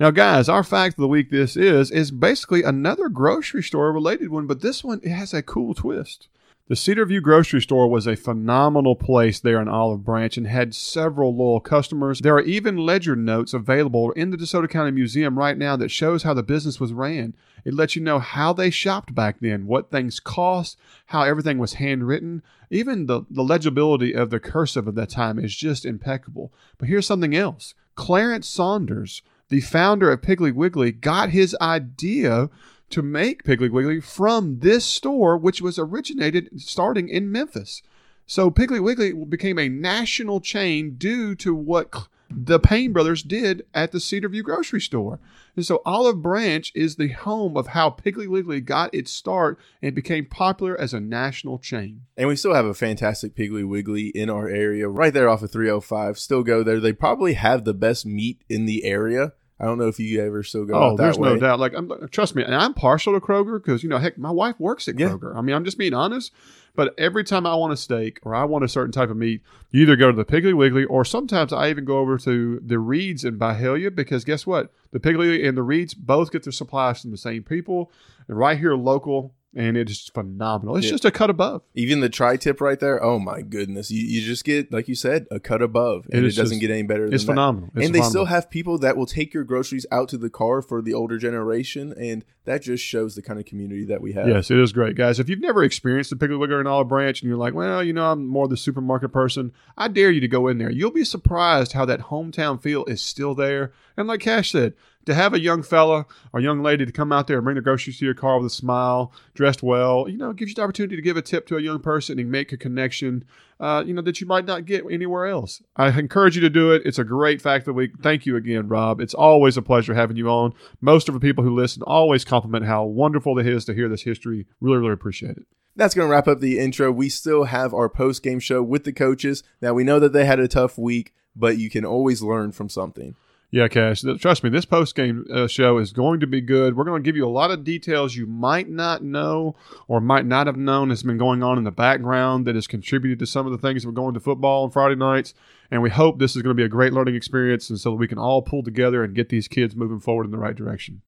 Now, guys, our fact of the week this is is basically another grocery store related one, but this one it has a cool twist. The Cedar View grocery store was a phenomenal place there in Olive Branch and had several loyal customers. There are even ledger notes available in the DeSoto County Museum right now that shows how the business was ran. It lets you know how they shopped back then, what things cost, how everything was handwritten. Even the, the legibility of the cursive of that time is just impeccable. But here's something else. Clarence Saunders the founder of Piggly Wiggly, got his idea to make Piggly Wiggly from this store, which was originated starting in Memphis. So Piggly Wiggly became a national chain due to what the Payne brothers did at the Cedar View grocery store. And so Olive Branch is the home of how Piggly Wiggly got its start and became popular as a national chain. And we still have a fantastic Piggly Wiggly in our area, right there off of 305. Still go there. They probably have the best meat in the area. I don't know if you ever still go. Oh, there's way. no doubt. Like, I'm, trust me, and I'm partial to Kroger because you know, heck, my wife works at yeah. Kroger. I mean, I'm just being honest. But every time I want a steak or I want a certain type of meat, you either go to the Piggly Wiggly or sometimes I even go over to the Reeds in Byhalia because guess what? The Piggly and the Reeds both get their supplies from the same people. And right here, local, and it is phenomenal. It's yeah. just a cut above. Even the tri tip right there. Oh my goodness! You, you just get like you said a cut above, and it, it doesn't just, get any better. It's phenomenal. It's and phenomenal. they still have people that will take your groceries out to the car for the older generation, and that just shows the kind of community that we have. Yes, it is great, guys. If you've never experienced the Piggly Wiggly in Olive Branch, and you're like, well, you know, I'm more the supermarket person, I dare you to go in there. You'll be surprised how that hometown feel is still there. And like Cash said, to have a young fella or young lady to come out there and bring the groceries to your car with a smile, dressed well, you know, gives you the opportunity to give a tip to a young person and make a connection, uh, you know, that you might not get anywhere else. I encourage you to do it. It's a great fact of the week. Thank you again, Rob. It's always a pleasure having you on. Most of the people who listen always compliment how wonderful it is to hear this history. Really, really appreciate it that's going to wrap up the intro. We still have our post game show with the coaches. Now, we know that they had a tough week, but you can always learn from something. Yeah, Cash. Trust me, this post game uh, show is going to be good. We're going to give you a lot of details you might not know or might not have known has been going on in the background that has contributed to some of the things we're going to football on Friday nights. And we hope this is going to be a great learning experience, and so that we can all pull together and get these kids moving forward in the right direction.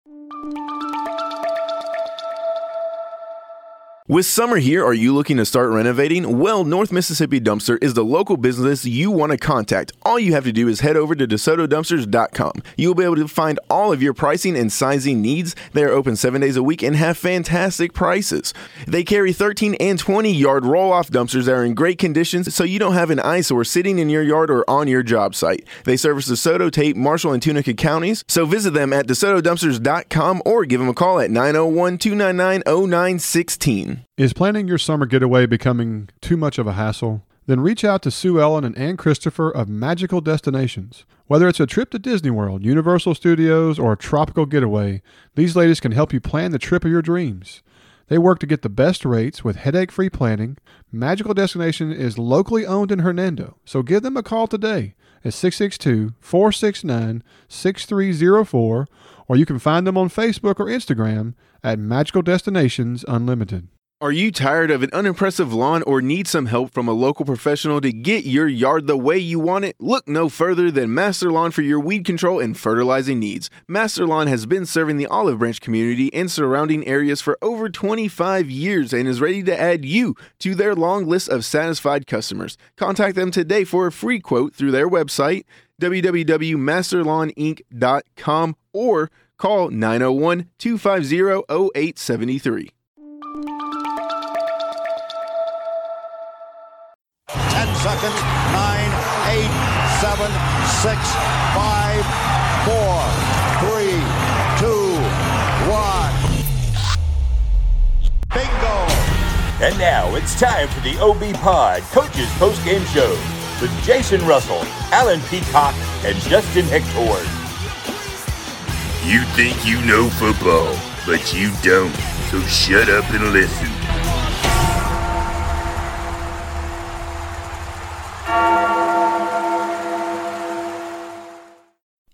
With summer here, are you looking to start renovating? Well, North Mississippi Dumpster is the local business you want to contact. All you have to do is head over to DeSotoDumpsters.com. You'll be able to find all of your pricing and sizing needs. They are open seven days a week and have fantastic prices. They carry 13 and 20 yard roll off dumpsters that are in great conditions so you don't have an eyesore sitting in your yard or on your job site. They service DeSoto, Tate, Marshall, and Tunica counties, so visit them at DeSotoDumpsters.com or give them a call at 901 299 0916. Is planning your summer getaway becoming too much of a hassle? Then reach out to Sue Ellen and Ann Christopher of Magical Destinations. Whether it's a trip to Disney World, Universal Studios, or a tropical getaway, these ladies can help you plan the trip of your dreams. They work to get the best rates with headache free planning. Magical Destination is locally owned in Hernando, so give them a call today at 662 469 6304, or you can find them on Facebook or Instagram at Magical Destinations Unlimited. Are you tired of an unimpressive lawn or need some help from a local professional to get your yard the way you want it? Look no further than Master Lawn for your weed control and fertilizing needs. Master Lawn has been serving the Olive Branch community and surrounding areas for over 25 years and is ready to add you to their long list of satisfied customers. Contact them today for a free quote through their website www.masterlawninc.com or call 901 250 0873. Seconds. 9, 8, 7, 6, 5, 4, 3, 2, 1. Bingo! And now it's time for the OB Pod Coaches Post Game Show with Jason Russell, Alan Peacock, and Justin Hector. You think you know football, but you don't. So shut up and listen.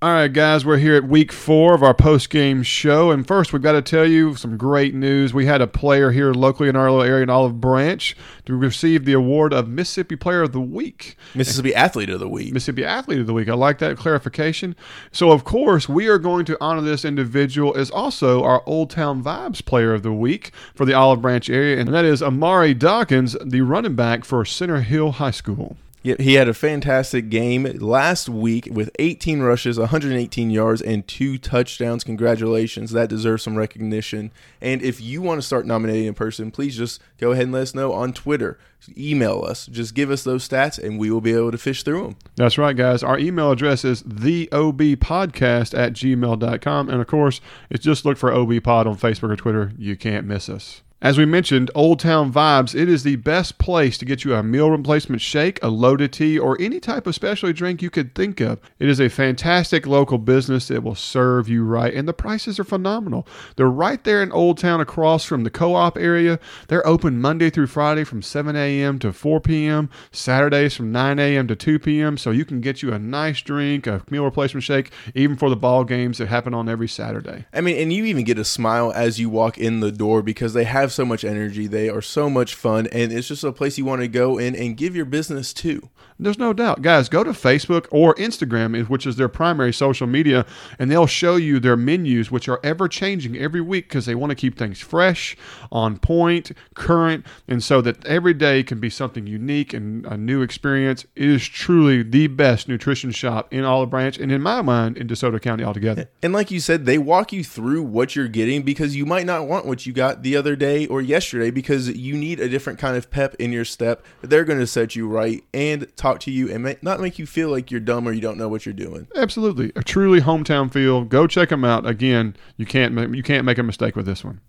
All right, guys, we're here at week four of our post game show. And first, we've got to tell you some great news. We had a player here locally in our little area in Olive Branch to receive the award of Mississippi Player of the Week. Mississippi Athlete of the Week. Mississippi Athlete of the Week. I like that clarification. So, of course, we are going to honor this individual as also our Old Town Vibes Player of the Week for the Olive Branch area, and that is Amari Dawkins, the running back for Center Hill High School. He had a fantastic game last week with 18 rushes, 118 yards, and two touchdowns. Congratulations. That deserves some recognition. And if you want to start nominating a person, please just go ahead and let us know on Twitter. Email us. Just give us those stats, and we will be able to fish through them. That's right, guys. Our email address is theobpodcast at gmail.com. And of course, it's just look for OBPod on Facebook or Twitter. You can't miss us. As we mentioned, Old Town Vibes, it is the best place to get you a meal replacement shake, a loaded tea, or any type of specialty drink you could think of. It is a fantastic local business that will serve you right, and the prices are phenomenal. They're right there in Old Town across from the co op area. They're open Monday through Friday from 7 a.m. to 4 p.m., Saturdays from 9 a.m. to 2 p.m., so you can get you a nice drink, a meal replacement shake, even for the ball games that happen on every Saturday. I mean, and you even get a smile as you walk in the door because they have so much energy. They are so much fun, and it's just a place you want to go in and give your business to. There's no doubt. Guys, go to Facebook or Instagram, which is their primary social media, and they'll show you their menus, which are ever changing every week because they want to keep things fresh, on point, current, and so that every day can be something unique and a new experience. It is truly the best nutrition shop in Olive Branch, and in my mind, in DeSoto County altogether. And like you said, they walk you through what you're getting because you might not want what you got the other day or yesterday because you need a different kind of pep in your step. They're going to set you right and talk to you and make, not make you feel like you're dumb or you don't know what you're doing. Absolutely, a truly hometown feel. Go check them out. Again, you can't you can't make a mistake with this one.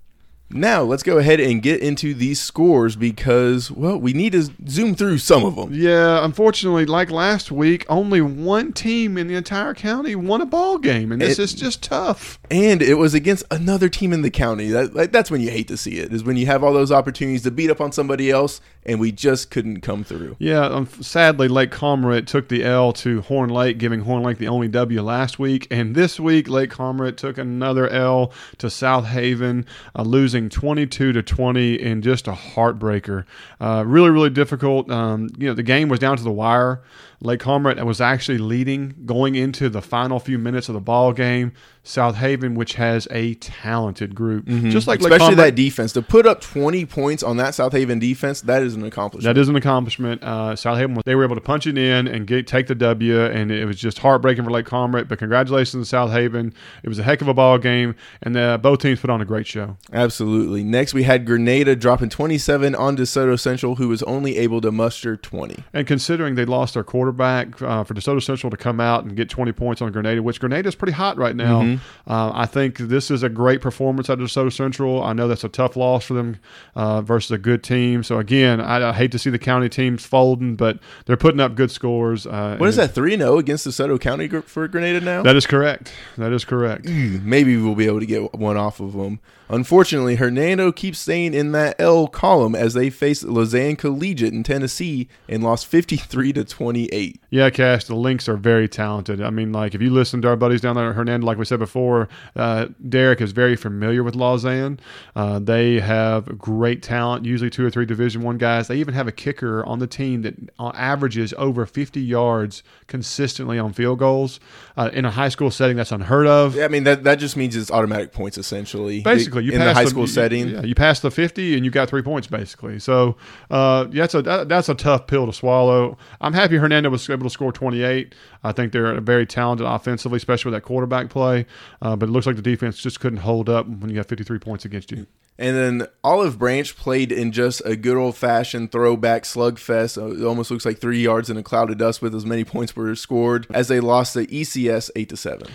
Now, let's go ahead and get into these scores because, well, we need to zoom through some of them. Yeah, unfortunately, like last week, only one team in the entire county won a ball game, and this It- is just tough. And it was against another team in the county. That, that's when you hate to see it, is when you have all those opportunities to beat up on somebody else and we just couldn't come through. Yeah, um, sadly, Lake Cormorant took the L to Horn Lake, giving Horn Lake the only W last week. And this week, Lake Cormorant took another L to Southaven, uh, losing 22 to 20 in just a heartbreaker. Uh, really, really difficult. Um, you know, the game was down to the wire. Lake Cormorant was actually leading going into the final few minutes of the ball game. Southaven, which has a talented group, just like Especially that defense. To put up 20 points on that Southaven defense, that is an accomplishment. That is an accomplishment. Uh, Southaven, they were able to punch it in and get take the W, and it was just heartbreaking for Lake Cormorant. But congratulations to Southaven. It was a heck of a ball game, and uh, both teams put on a great show. Absolutely. Next, we had Grenada dropping 27 on DeSoto Central, who was only able to muster 20. And considering they lost their quarterback uh, for DeSoto Central to come out and get 20 points on Grenada, which Grenada is pretty hot right now. Uh, I think this is a great performance out of DeSoto Central. I know that's a tough loss for them uh, versus a good team. So again, I, I hate to see the county teams folding, but they're putting up good scores. Uh, What is that? Three zero against DeSoto County for Grenada now. That is correct. That is correct. Maybe we'll be able to get one off of them. Unfortunately, Hernando keeps staying in that L column as they faced Lausanne Collegiate in Tennessee and lost 53 to 28. Yeah, Cash, the Lynx are very talented. I mean, like, if you listen to our buddies down there at Hernando, like we said before, uh, Derek is very familiar with Lausanne. Uh, they have great talent, usually two or three Division One guys. They even have a kicker on the team that uh, averages over 50 yards consistently on field goals. Uh, in a high school setting, that's unheard of. Yeah, I mean that that just means it's automatic points essentially. Basically, you in the high school you- setting. Yeah, you pass the fifty and you got three points basically. So uh, yeah, that's a that- that's a tough pill to swallow. I'm happy Hernando was able to score 28. I think they're very talented offensively, especially with that quarterback play. Uh, but it looks like the defense just couldn't hold up when you got 53 points against you. And then Olive Branch played in just a good old fashioned throwback slugfest. Uh, It almost looks like three yards in a cloud of dust with as many points were scored as they lost the ECS eight to seven.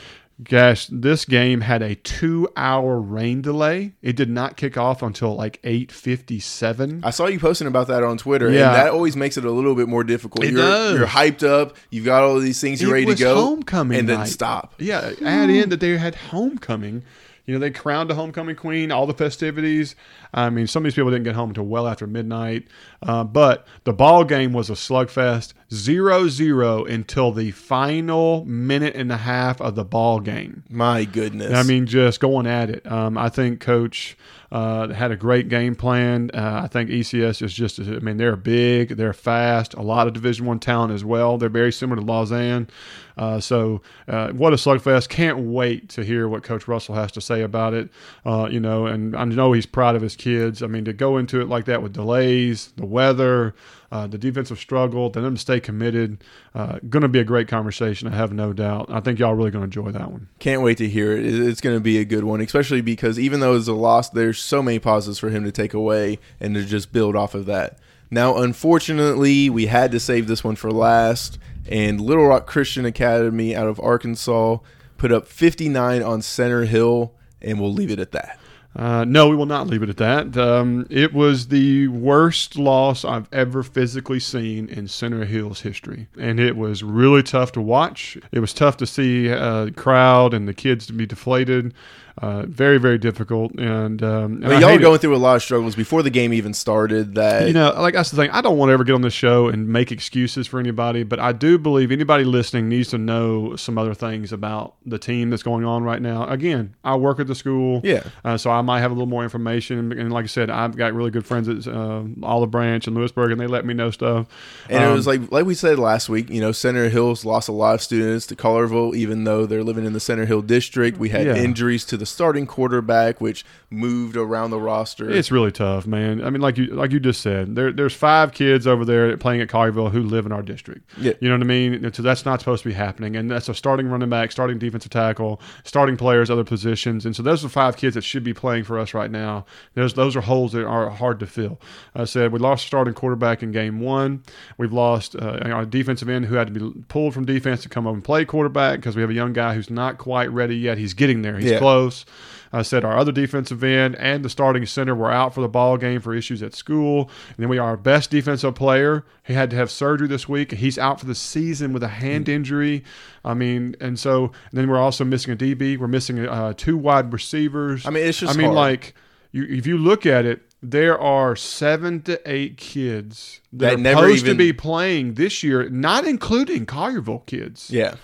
Gosh, this game had a two-hour rain delay. It did not kick off until like 8:57. I saw you posting about that on Twitter, Yeah. and that always makes it a little bit more difficult. It you're, does. you're hyped up, you've got all these things, you're It ready to go, homecoming and then night. stop. Yeah, add in that they had homecoming. You know, they crowned a homecoming queen, all the festivities. I mean, some of these people didn't get home until well after midnight. Uh, but the ball game was a slugfest, 0 0 until the final minute and a half of the ball game. My goodness. I mean, just going at it. Um, I think Coach uh, had a great game plan. Uh, I think ECS is just. I mean, they're big, they're fast, a lot of Division One talent as well. They're very similar to Lausanne. Uh, so, uh, what a slugfest! Can't wait to hear what Coach Russell has to say about it. Uh, you know, and I know he's proud of his kids. I mean, to go into it like that with delays, the weather. Uh, the defensive struggle, then them to stay committed. Uh, going to be a great conversation, I have no doubt. I think y'all really going to enjoy that one. Can't wait to hear it. It- It's going to be a good one, especially because even though it's a loss, there's so many positives for him to take away and to just build off of that. Now, unfortunately, we had to save this one for last, and Little Rock Christian Academy out of Arkansas put up 59 on Center Hill, and we'll leave it at that. Uh, no, we will not leave it at that. Um, it was the worst loss I've ever physically seen in Center Hill's history, and it was really tough to watch. It was tough to see uh, crowd and the kids to be deflated. Uh, very, very difficult. And, um, and I mean, y'all hate were it. going through a lot of struggles before the game even started. That You know, like that's the thing. I don't want to ever get on this show and make excuses for anybody, but I do believe anybody listening needs to know some other things about the team that's going on right now. Again, I work at the school, Yeah. uh, so I might have a little more information. And like I said, I've got really good friends at uh, Olive Branch and Lewisburg, and they let me know stuff. And it Um, was like like we said last week, you know, Center Hill's lost a lot of students to Collierville, even though they're living in the Center Hill district. We had Yeah. injuries to the starting quarterback, which moved around the roster. It's really tough, man. I mean, like you like you just said, there there's five kids over there playing at Collierville who live in our district. Yeah. You know what I mean? So that's not supposed to be happening. And that's a starting running back, starting defensive tackle, starting players, other positions. And so those are five kids that should be playing for us right now. Those those are holes that are hard to fill. I said we lost a starting quarterback in game one. We've lost uh, our defensive end who had to be pulled from defense to come up and play quarterback because we have a young guy who's not quite ready yet. He's getting there. He's Yeah. close. I said our other defensive end and the starting center were out for the ball game for issues at school. And then we are our best defensive player. He had to have surgery this week. He's out for the season with a hand injury. I mean, and so and then we're also missing a DB. We're missing uh, two wide receivers. I mean, it's just I mean, hard. like you, if you look at it, there are seven to eight kids that, That are never supposed even- to be playing this year, not including Collierville kids yeah.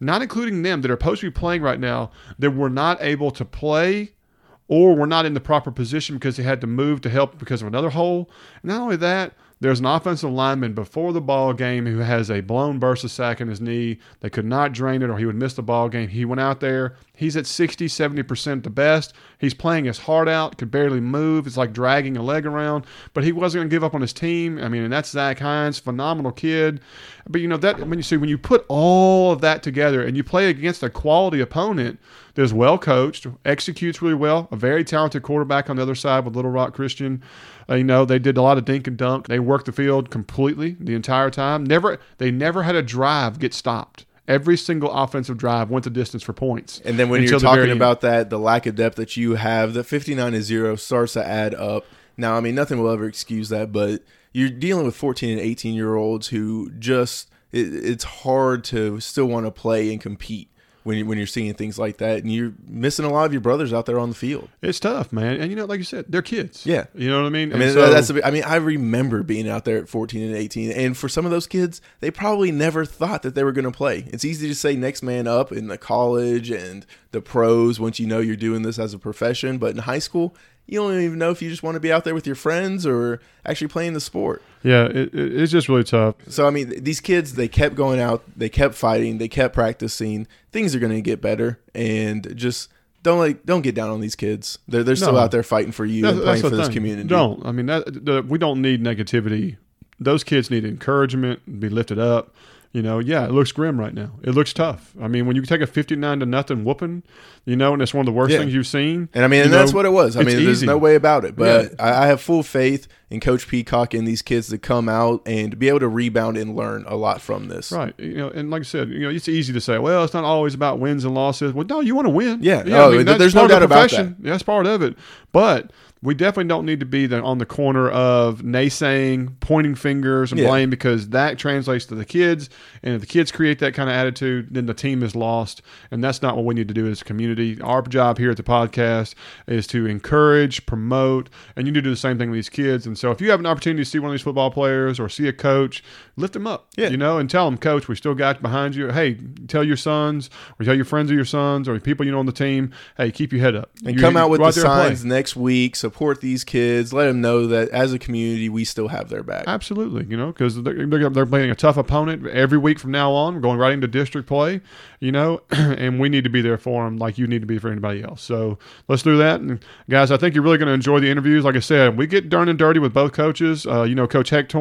Not including them that are supposed to be playing right now, that were not able to play or were not in the proper position because they had to move to help because of another hole. Not only that, there's an offensive lineman before the ball game who has a blown bursa sac in his knee. They could not drain it or he would miss the ball game. He went out there. He's at 60, 70% the best. He's playing his heart out, could barely move. It's like dragging a leg around, but he wasn't going to give up on his team. I mean, and that's Zach Hines, phenomenal kid. But you know that when you see when you put all of that together and you play against a quality opponent that's well coached, executes really well, a very talented quarterback on the other side with Little Rock Christian. Uh, you know they did a lot of dink and dunk. They worked the field completely the entire time. Never they never had a drive get stopped. Every single offensive drive went the distance for points. And then when you're talking about that, the lack of depth that you have, the 59 to 0 starts to add up. Now, I mean, nothing will ever excuse that, but you're dealing with 14 and 18 year olds who just, it, it's hard to still want to play and compete when, you, when you're seeing things like that. And you're missing a lot of your brothers out there on the field. It's tough, man. And you know, like you said, they're kids. Yeah. You know what I mean? I mean, so- that's. A, I mean, I remember being out there at 14 and 18, and for some of those kids, they probably never thought that they were going to play. It's easy to say next man up in the college and the pros once you know you're doing this as a profession, but in high school, you don't even know if you just want to be out there with your friends or actually playing the sport. yeah, it, it- it's just really tough. So I mean, th- these kids they kept going out, they kept fighting, they kept practicing. Things are going to get better, and just don't like don't get down on these kids. They're they're still No. out there fighting for you and playing for this thing. community. Don't. I mean, that the, we don't need negativity. Those kids need encouragement, be lifted up. You know, yeah, it looks grim right now. It looks tough. I mean, when you take a fifty-nine to nothing whooping, you know, and it's one of the worst Yeah. things you've seen. And I mean, and that's what it was. I mean, there's no way about it. But Yeah. I, I have full faith in Coach Peacock and these kids to come out and be able to rebound and learn a lot from this. Right. You know, and like I said, you know, it's easy to say, well, it's not always about wins and losses. Well, no, you want to win. Yeah. yeah Oh, th- that's there's no doubt the about profession. That's part of it. But we definitely don't need to be the, on the corner of naysaying, pointing fingers, and Yeah. blame because that translates to the kids. And if the kids create that kind of attitude, then the team is lost. And that's not what we need to do as a community. Our job here at the podcast is to encourage, promote, and you need to do the same thing with these kids. And so if you have an opportunity to see one of these football players or see a coach, lift them up. Yeah. You know, and tell them, Coach, we still got you behind you. Hey, tell your sons or tell your friends of your sons or people you know on the team, hey, keep your head up. And You- come out with the play. signs next week. Support these kids. Let them know that as a community, we still have their back. Absolutely, you know, because they're, they're they're playing a tough opponent every week from now on. Going right into district play, you know, <clears throat> and we need to be there for them like you need to be for anybody else. So let's do that, and guys, I think you're really going to enjoy the interviews. Like I said, we get darn and dirty with both coaches. Uh, you know, Coach Hector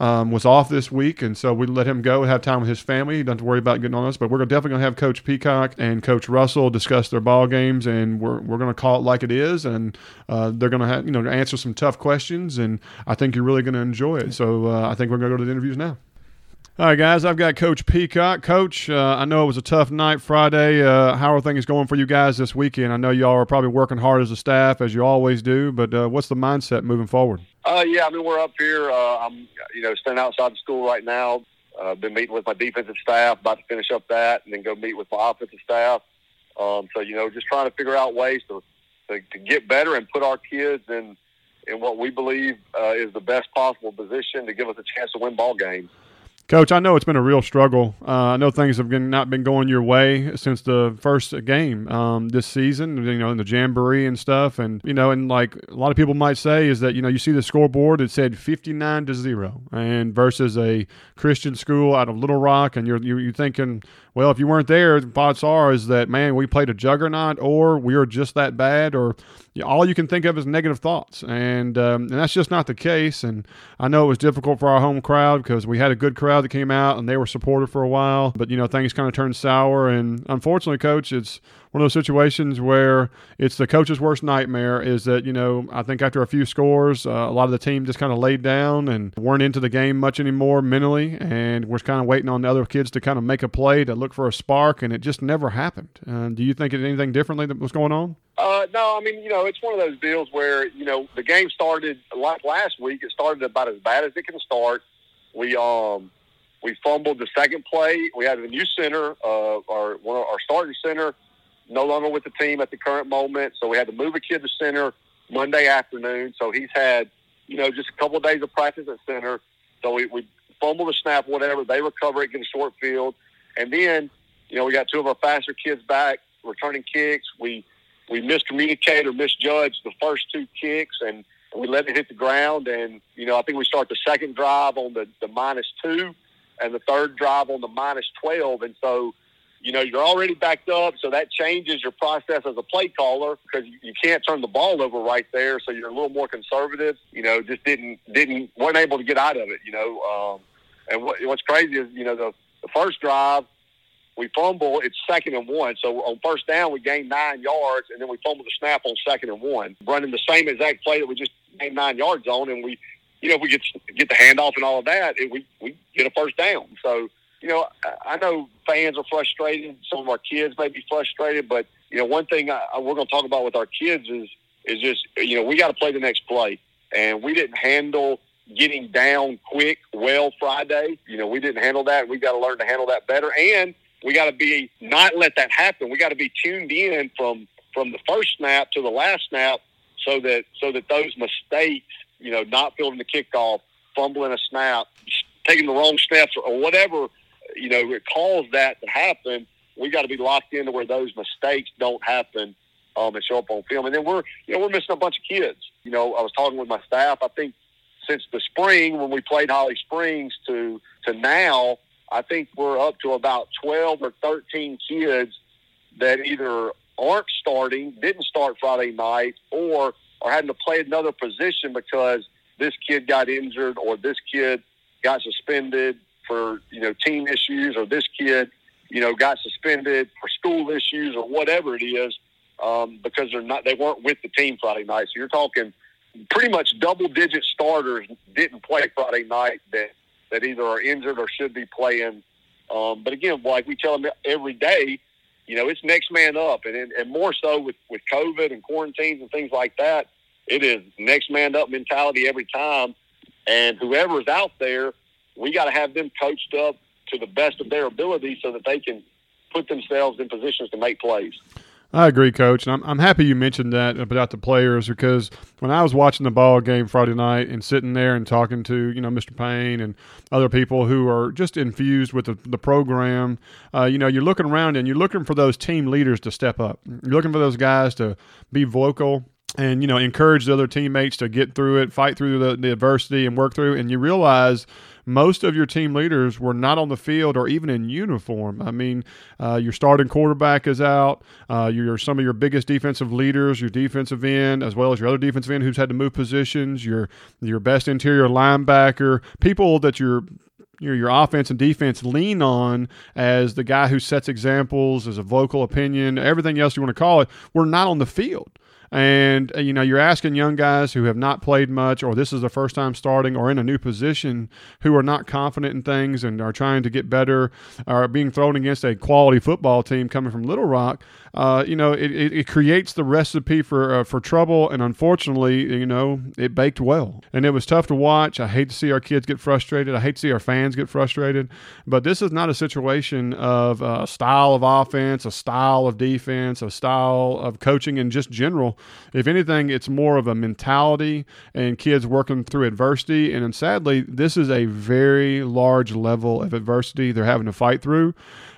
um, was off this week, and so we let him go have time with his family. He doesn't have to worry about getting on us, but we're definitely going to have Coach Peacock and Coach Russell discuss their ball games, and we're we're going to call it like it is, and uh, they're going to have you know answer some tough questions, and I think you're really going to enjoy it. So uh, I think we're going to go to the interviews now. All right, guys, I've got Coach Peacock. Coach, uh, I know it was a tough night Friday. Uh, how are things going for you guys this weekend? I know y'all are probably working hard as a staff, as you always do, but uh, what's the mindset moving forward? Uh, yeah, I mean we're up here. Uh, I'm, you know, standing outside the school right now. Uh, been meeting with my defensive staff, about to finish up that, and then go meet with my offensive staff. Um, so you know, just trying to figure out ways to to, to get better and put our kids in in what we believe uh, is the best possible position to give us a chance to win ball games. Coach, I know it's been a real struggle. Uh, I know things have been, not been going your way since the first game um, this season, you know, in the jamboree and stuff. And, you know, and like a lot of people might say is that, you know, you see the scoreboard, it said 59 to 0 and versus a Christian school out of Little Rock. And you're, you're, you're thinking, well, if you weren't there, the odds are is that, man, we played a juggernaut or we are just that bad or all you can think of is negative thoughts. And, um, and that's just not the case. And I know it was difficult for our home crowd because we had a good crowd that came out and they were supportive for a while. But, you know, things kind of turned sour. And unfortunately, coach, it's one of those situations where it's the coach's worst nightmare is that, you know, I think after a few scores, uh, a lot of the team just kind of laid down and weren't into the game much anymore mentally. And was kind of waiting on the other kids to kind of make a play to look for a spark. And it just never happened. Uh, do you think it anything differently that was going on? Uh, no, I mean, you know, it's one of those deals where, you know, the game started like last week. It started about as bad as it can start. We um we fumbled the second play. We had a new center, uh, our one of our starting center, no longer with the team at the current moment. So we had to move a kid to center Monday afternoon. So he's had, you know, just a couple of days of practice at center. So we, we fumbled the snap, whatever. They recover it, get a short field, and then, you know, we got two of our faster kids back returning kicks. We we miscommunicate or misjudge the first two kicks and we let it hit the ground and you know I think we start the second drive on the, the minus two and the third drive on the minus twelve and so you know, you're already backed up, so that changes your process as a play caller because you can't turn the ball over right there. So you're a little more conservative. You know, just didn't didn't weren't able to get out of it. You know, um, and what, what's crazy is you know the, the first drive we fumble, it's second and one. So on first down, we gain nine yards, and then we fumble the snap on second and one, running the same exact play that we just gained nine yards on, and we, you know, we get get the handoff and all of that, it, we we get a first down. So you know, I know fans are frustrated. Some of our kids may be frustrated, but you know, one thing I, we're going to talk about with our kids is is just you know we got to play the next play, and we didn't handle getting down quick well Friday. You know, we didn't handle that. We got to learn to handle that better, and we got to be not let that happen. We got to be tuned in from from the first snap to the last snap, so that so that those mistakes, you know, not fielding the kickoff, fumbling a snap, taking the wrong steps, or whatever you know, it caused that to happen, we got to be locked into where those mistakes don't happen um, and show up on film. And then we're, you know, we're missing a bunch of kids. You know, I was talking with my staff. I think since the spring when we played Holly Springs to to now, I think we're up to about twelve or thirteen kids that either aren't starting, didn't start Friday night, or are having to play another position because this kid got injured or this kid got suspended for you know team issues or this kid you know got suspended for school issues or whatever it is um, because they're not they weren't with the team Friday night. So you're talking pretty much double digit starters didn't play Friday night that that either are injured or should be playing. Um, but again, like we tell them every day, you know, it's next man up, and and more so with with COVID and quarantines and things like that, it is next man up mentality every time. And whoever's out there we got to have them coached up to the best of their ability so that they can put themselves in positions to make plays. I agree, Coach, and I'm, I'm happy you mentioned that about the players because when I was watching the ball game Friday night and sitting there and talking to you know Mr. Payne and other people who are just infused with the, the program, uh, you know you're looking around and you're looking for those team leaders to step up. You're looking for those guys to be vocal and you know encourage the other teammates to get through it, fight through the, the adversity, and work through. And you realize most of your team leaders were not on the field or even in uniform. I mean, uh, your starting quarterback is out. Uh, your some of your biggest defensive leaders, your defensive end, as well as your other defensive end who's had to move positions. Your your best interior linebacker, people that you're your, your offense and defense lean on as the guy who sets examples, as a vocal opinion, everything else you want to call it, we're not on the field. And, uh, you know, you're asking young guys who have not played much or this is the first time starting or in a new position who are not confident in things and are trying to get better are being thrown against a quality football team coming from Little Rock. Uh, you know, it, it, it, creates the recipe for uh, for trouble. And unfortunately, you know, it baked well. And it was tough to watch. I hate to see our kids get frustrated. I hate to see our fans get frustrated. But this is not a situation of a uh, style of offense, a style of defense, a style of coaching in just general. If anything, it's more of a mentality and kids working through adversity. And, and sadly, this is a very large level of adversity they're having to fight through.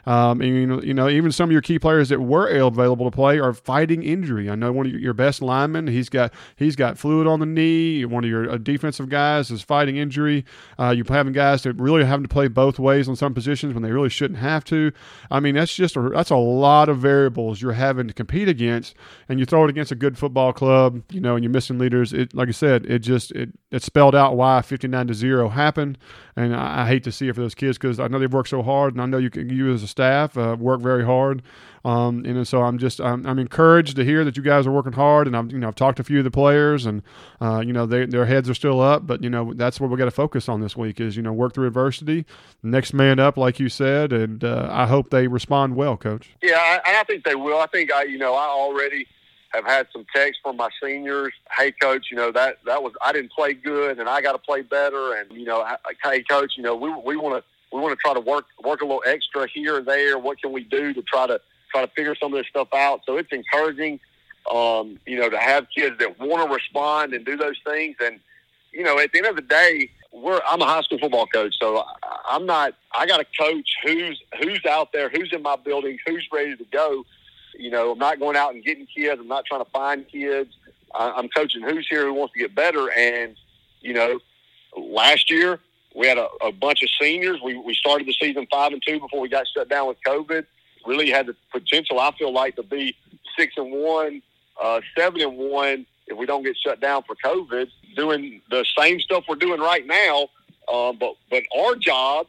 Um, and, you know, even some of your key players that were available to play are fighting injury. I know one of your best linemen, he's got he's got fluid on the knee. One of your uh, defensive guys is fighting injury. Uh, you're having guys that really having to play both ways on some positions when they really shouldn't have to. I mean, that's just a, that's a lot of variables you're having to compete against, and you throw it against a good football club, you know, and you're missing leaders. It, like I said, it just it, it spelled out why 59 to zero happened, and I, I hate to see it for those kids because I know they've worked so hard, and I know you can you as a staff uh, work very hard. Um, and so I'm just I'm, I'm, encouraged to hear that you guys are working hard, and I've you know I've talked to a few of the players, and uh, you know they, their heads are still up, but you know that's what we got to focus on this week is you know work through adversity, next man up, like you said, and uh, I hope they respond well, Coach. Yeah, I, I think they will. I think I you know I already have had some texts from my seniors. Hey, coach, you know that that was I didn't play good, and I got to play better. And you know, hey, coach, you know we we want to we want to try to work work a little extra here or there. What can we do to try to try to figure some of this stuff out? So it's encouraging, um, you know, to have kids that want to respond and do those things. And you know, at the end of the day, we're I'm a high school football coach, so I'm not. I got to coach who's who's out there, who's in my building, who's ready to go. You know, I'm not going out and getting kids. I'm not trying to find kids. I'm coaching who's here who wants to get better. And you know, last year we had a, a bunch of seniors. We, we started the season five and two before we got shut down with COVID. really had the potential. I feel like to be six and one, uh, seven and one if we don't get shut down for COVID, doing the same stuff we're doing right now. Uh, but but our job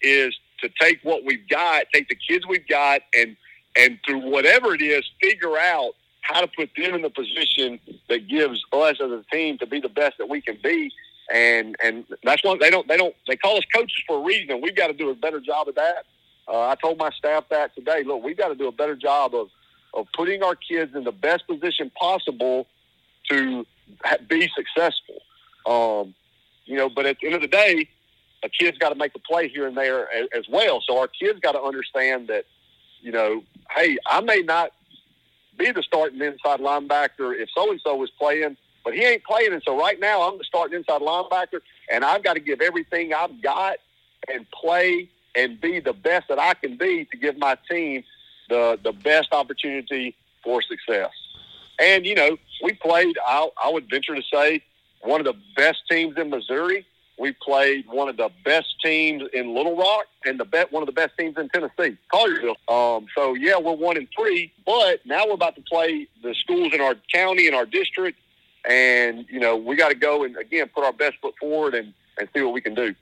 is to take what we've got, take the kids we've got, and and through whatever it is, figure out how to put them in the position that gives us as a team to be the best that we can be. And and that's one they don't they don't they call us coaches for a reason. And we've got to do a better job of that. Uh, I told my staff that today. Look, we've got to do a better job of of putting our kids in the best position possible to be successful. Um, you know, but at the end of the day, a kid's got to make a play here and there as, as well. So our kids got to understand that, you know, hey, I may not be the starting inside linebacker if so and so was playing, but he ain't playing. And so right now, I'm starting inside linebacker, and I've got to give everything I've got and play and be the best that I can be to give my team the the best opportunity for success. And you know, we played. I, I would venture to say one of the best teams in Missouri. We played one of the best teams in Little Rock and the bet one of the best teams in Tennessee, Collierville. Um, so yeah, we're one and three, but now we're about to play the schools in our county and our district, and you know we got to go and again put our best foot forward and and see what we can do.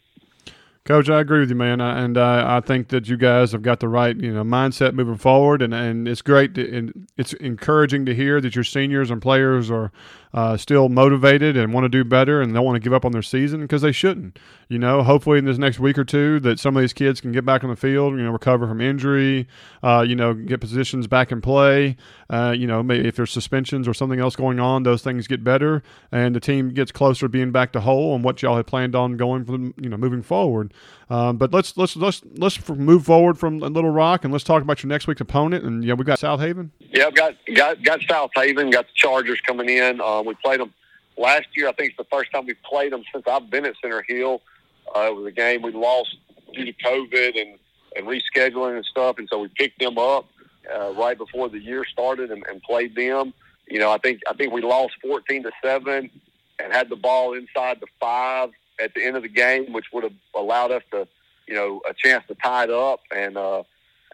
Coach, I agree with you, man, and uh, I think that you guys have got the right, you know, mindset moving forward, and, and it's great. To, and it's encouraging to hear that your seniors and players are uh, still motivated and want to do better and don't want to give up on their season because they shouldn't. You know, hopefully in this next week or two that some of these kids can get back on the field, you know, recover from injury, uh, you know, get positions back in play. Uh, you know, maybe if there's suspensions or something else going on, those things get better and the team gets closer to being back to whole and what y'all had planned on going from, you know, moving forward. Um, but let's let's let's let's move forward from Little Rock and let's talk about your next week's opponent. And yeah, we got Southaven. Yeah, I've got got got Southaven, got the Chargers coming in. Um, we played them last year. I think it's the first time we played them since I've been at Center Hill. Uh, it was a game we lost due to COVID and and rescheduling and stuff, and so we picked them up uh, right before the year started and, and played them. You know, I think I think we lost fourteen to seven and had the ball inside the five at the end of the game, which would have allowed us to, you know, a chance to tie it up. And uh,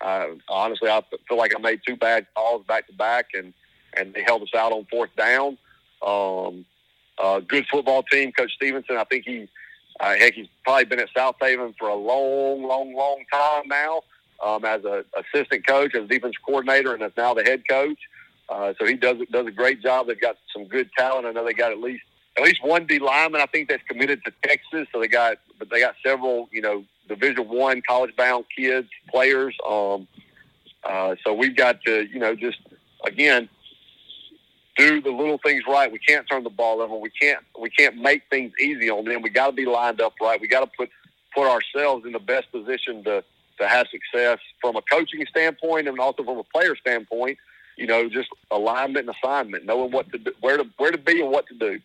uh, honestly, I feel like I made two bad calls back to back, and and they held us out on fourth down. Um, uh, good football team, Coach Stevenson. I think he, uh, heck, he's probably been at Southaven for a long, long, long time now. Um, as a assistant coach, as defense coordinator, and as now the head coach. Uh, so he does does a great job. They've got some good talent. I know they got at least at least one D lineman I think that's committed to Texas. So they got but they got several you know Division One college bound kids players. Um, uh, so we've got to you know just again do the little things right. We can't turn the ball over. We can't we can't make things easy on them. We got to be lined up right. We got to put put ourselves in the best position to to have success from a coaching standpoint and also from a player standpoint. You know, just alignment and assignment, knowing what to do, where to where to be and what to do.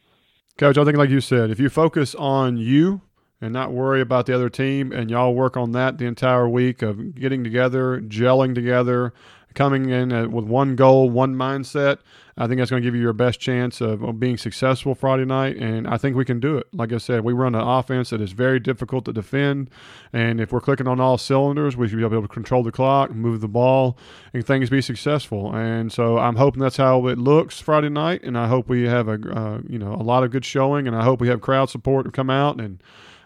Coach, I think like you said, if you focus on you and not worry about the other team, and y'all work on that the entire week of getting together, gelling together, coming in uh, with one goal, one mindset. I think that's going to give you your best chance of, of, being successful Friday night, and I think we can do it. Like I said, we run an offense that is very difficult to defend, and if we're clicking on all cylinders, we should be able to control the clock, move the ball, and things be successful. And so I'm hoping that's how it looks Friday night, and I hope we have a uh, you know a lot of good showing, and I hope we have crowd support to come out and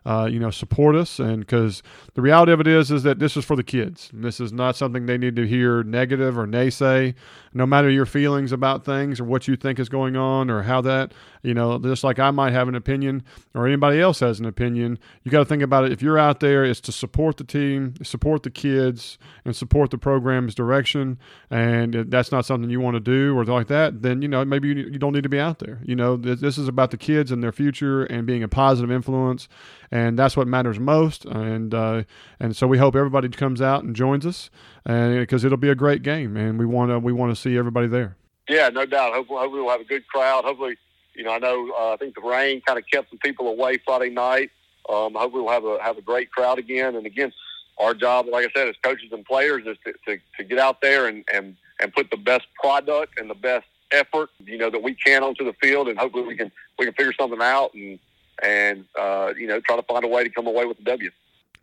uh, you know, support us. And because the reality of it is, is that this is for the kids. This is not something they need to hear negative or naysay. No matter your feelings about things or what you think is going on or how that, you know, just like I might have an opinion or anybody else has an opinion, you got to think about it. If you're out there, it's to support the team, support the kids, and support the program's direction. And that's not something you want to do or like that, then, you know, maybe you, you don't need to be out there. You know, this, is about the kids and their future and being a positive influence and that's what matters most. And uh, and so we hope everybody comes out and joins us, and because it'll be a great game, and we want to we want to see everybody there. Yeah, no doubt. Hopefully, hopefully we'll have a good crowd. Hopefully, you know, I know uh, I think the rain kind of kept some people away Friday night. Um, hopefully, we'll have a have a great crowd again. And again, our job, like I said, as coaches and players, is to, to, to get out there and, and and put the best product and the best effort, you know, that we can onto the field, and hopefully we can we can figure something out and and uh, you know try to find a way to come away with the W.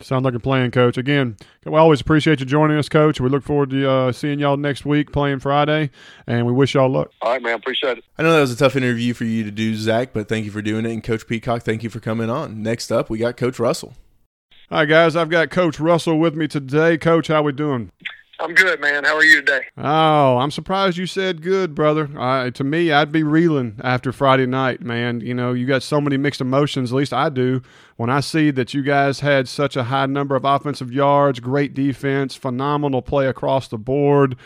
Sounds like a plan, Coach. Again, we always appreciate you joining us, Coach. We look forward to uh, seeing y'all next week playing Friday, and we wish y'all luck. All right, man. Appreciate it. I know that was a tough interview for you to do, Zach, but thank you for doing it. And Coach Peacock, thank you for coming on. Next up, we got Coach Russell. All right, guys, I've got Coach Russell with me today. Coach, how we doing? I'm good, man. How are you today? Oh, I'm surprised you said good, brother. Uh, to me, I'd be reeling after Friday night, man. You know, you got so many mixed emotions, at least I do, when I see that you guys had such a high number of offensive yards, great defense, phenomenal play across the board,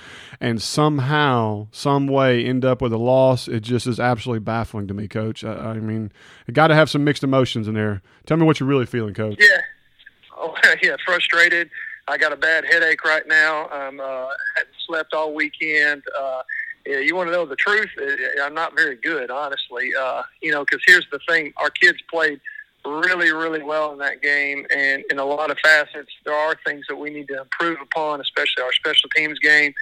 and somehow, some way end up with a loss. It just is absolutely baffling to me, Coach. I, I mean, you got to have some mixed emotions in there. Tell me what you're really feeling, Coach. Yeah. Oh, <laughs> yeah, frustrated. I got a bad headache right now. I'm uh, hadn't slept all weekend. Uh, you want to know the truth? Uh, I'm not very good, honestly. Uh, you know, because here's the thing: our kids played really, really well in that game, and in a lot of facets, there are things that we need to improve upon, especially our special teams game.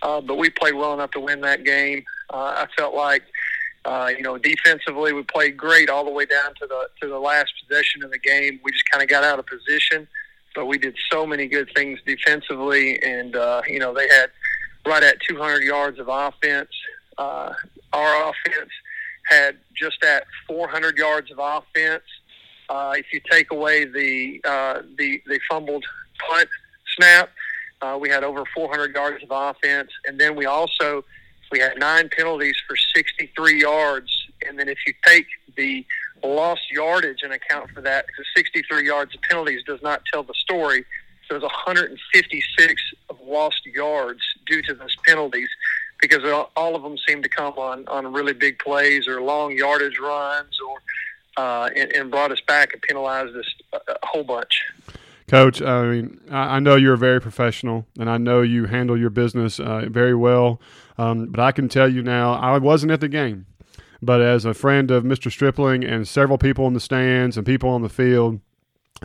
Uh, but we played well enough to win that game. Uh, I felt like. Uh, you know, defensively, we played great all the way down to the to the last possession of the game. We just kind of got out of position but we did so many good things defensively, and uh, you know they had right at 200 yards of offense. Uh, our offense had just at 400 yards of offense. Uh, if you take away the uh, the the fumbled punt snap, uh, we had over 400 yards of offense, and then we also we had nine penalties for 63 yards. And then if you take the lost yardage and account for that because 63 yards of penalties does not tell the story. So There's 156 of lost yards due to those penalties because all of them seem to come on, on really big plays or long yardage runs or uh, and, and brought us back and penalized us a, whole bunch. Coach, I mean, I know you're very professional, and I know you handle your business uh, very well. Um, but I can tell you now, I wasn't at the game, but as a friend of Mr. Stripling and several people in the stands and people on the field,